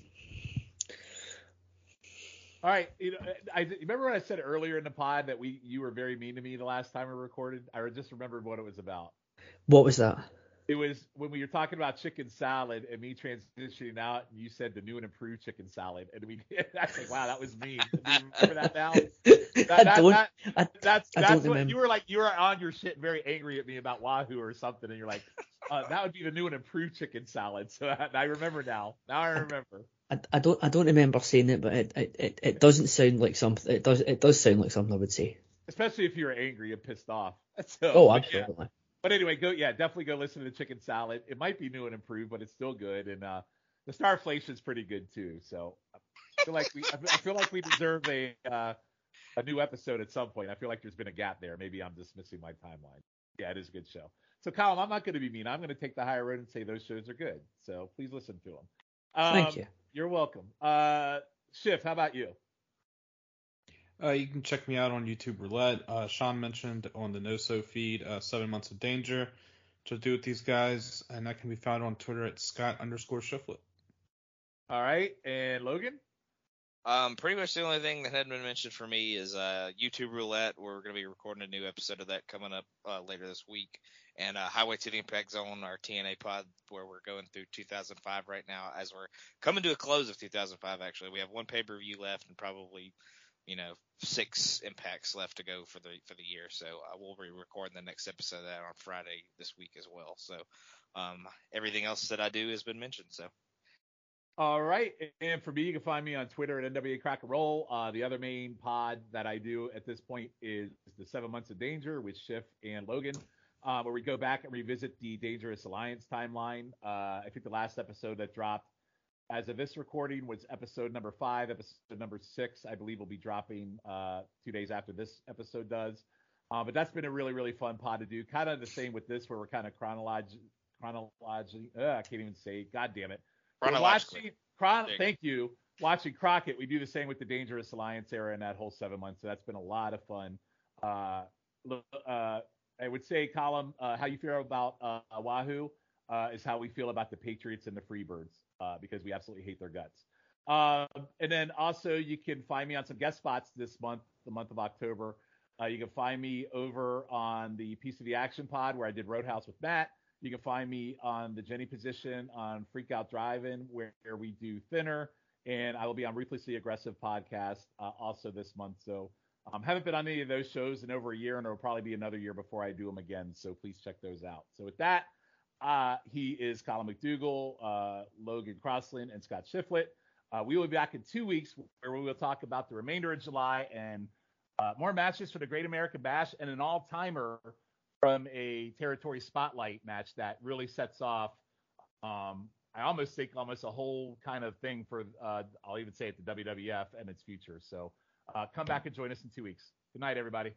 All right. You know, I, remember when I said earlier in the pod that we you were very mean to me the last time we recorded. I just remembered what it was about. What was that? It was when we were talking about chicken salad and me transitioning out, and you said the new and improved chicken salad, and we. I was like, wow, that was mean. Do you remember that now? That, I that- don't. that- I, that's I that's don't what remember. you were like. You were on your shit, very angry at me about Wahoo or something, and you're like, uh, that would be the new and improved chicken salad. So I, I remember now. Now I remember. I, I don't. I don't remember saying it, but it, it, it, doesn't sound like something. It does. It does sound like something I would say. Especially if you're angry and pissed off. So, Oh, but yeah. absolutely. But anyway, go yeah, definitely go listen to the chicken salad. It might be new and improved, but it's still good. And uh the starflation's pretty good too. So I feel like we I feel- like we deserve a uh, a new episode at some point. I feel like there's been a gap there. Maybe I'm just missing my timeline. Yeah, it is a good show. So Colin, I'm not going to be mean. I'm going to take the higher road and say those shows are good. So please listen to them. Um, Thank you. You're welcome. Uh, Schiff, how about you? Uh, you can check me out on YouTube Roulette. Uh, Sean mentioned on the NoSo feed, uh, Seven Months of Danger to do with these guys, and that can be found on Twitter at Scott underscore Shiflet. All right, and Logan. Um, pretty much the only thing that hadn't been mentioned for me is uh, YouTube Roulette. We're going to be recording a new episode of that coming up uh, later this week. And uh, Highway to the Impact Zone, our TNA pod, where we're going through 2005 right now, as we're coming to a close of 2005. Actually, we have one pay per view left and probably, you know, six impacts left to go for the for the year. So uh, we'll be recording the next episode of that on Friday this week as well. So um, everything else that I do has been mentioned. So. All right, and for me, you can find me on Twitter at NWA Crack and Roll. Uh, the other main pod that I do at this point is the Seven Months of Danger with Schiff and Logan, uh, where we go back and revisit the Dangerous Alliance timeline. Uh, I think the last episode that dropped as of this recording, was episode number five. Episode number six, I believe, will be dropping uh, two days after this episode does. Uh, but that's been a really, really fun pod to do. Kind of the same with this, where we're kind of chronologically, chronologically, uh, I can't even say. God damn it. Chronologically. watching, chron- There you go. thank you. Watching Crockett, we do the same with the Dangerous Alliance era and that whole seven months. So that's been a lot of fun. Uh, uh, I would say, Colin, uh, how you feel about uh, Wahoo uh, is how we feel about the Patriots and the Freebirds uh, because we absolutely hate their guts. Um, and then also, you can find me on some guest spots this month, the month of October. Uh, you can find me over on the Piece of the Action Pod where I did Roadhouse with Matt. You can find me on the Jenny position on Freak Out Driving where, we do Thinner, and I will be on Ruthlessly Aggressive podcast uh, also this month. So um, haven't been on any of those shows in over a year, and it'll probably be another year before I do them again. So please check those out. So with that, uh, he is Colin McDougall, uh, Logan Crossland, and Scott Shiflett. Uh, we will be back in two weeks where we will talk about the remainder of July and uh, more matches for the Great American Bash and an all-timer from a territory spotlight match that really sets off. Um, I almost think almost a whole kind of thing for uh, I'll even say it the WWF and its future. So uh, come back and join us in two weeks. Good night, everybody.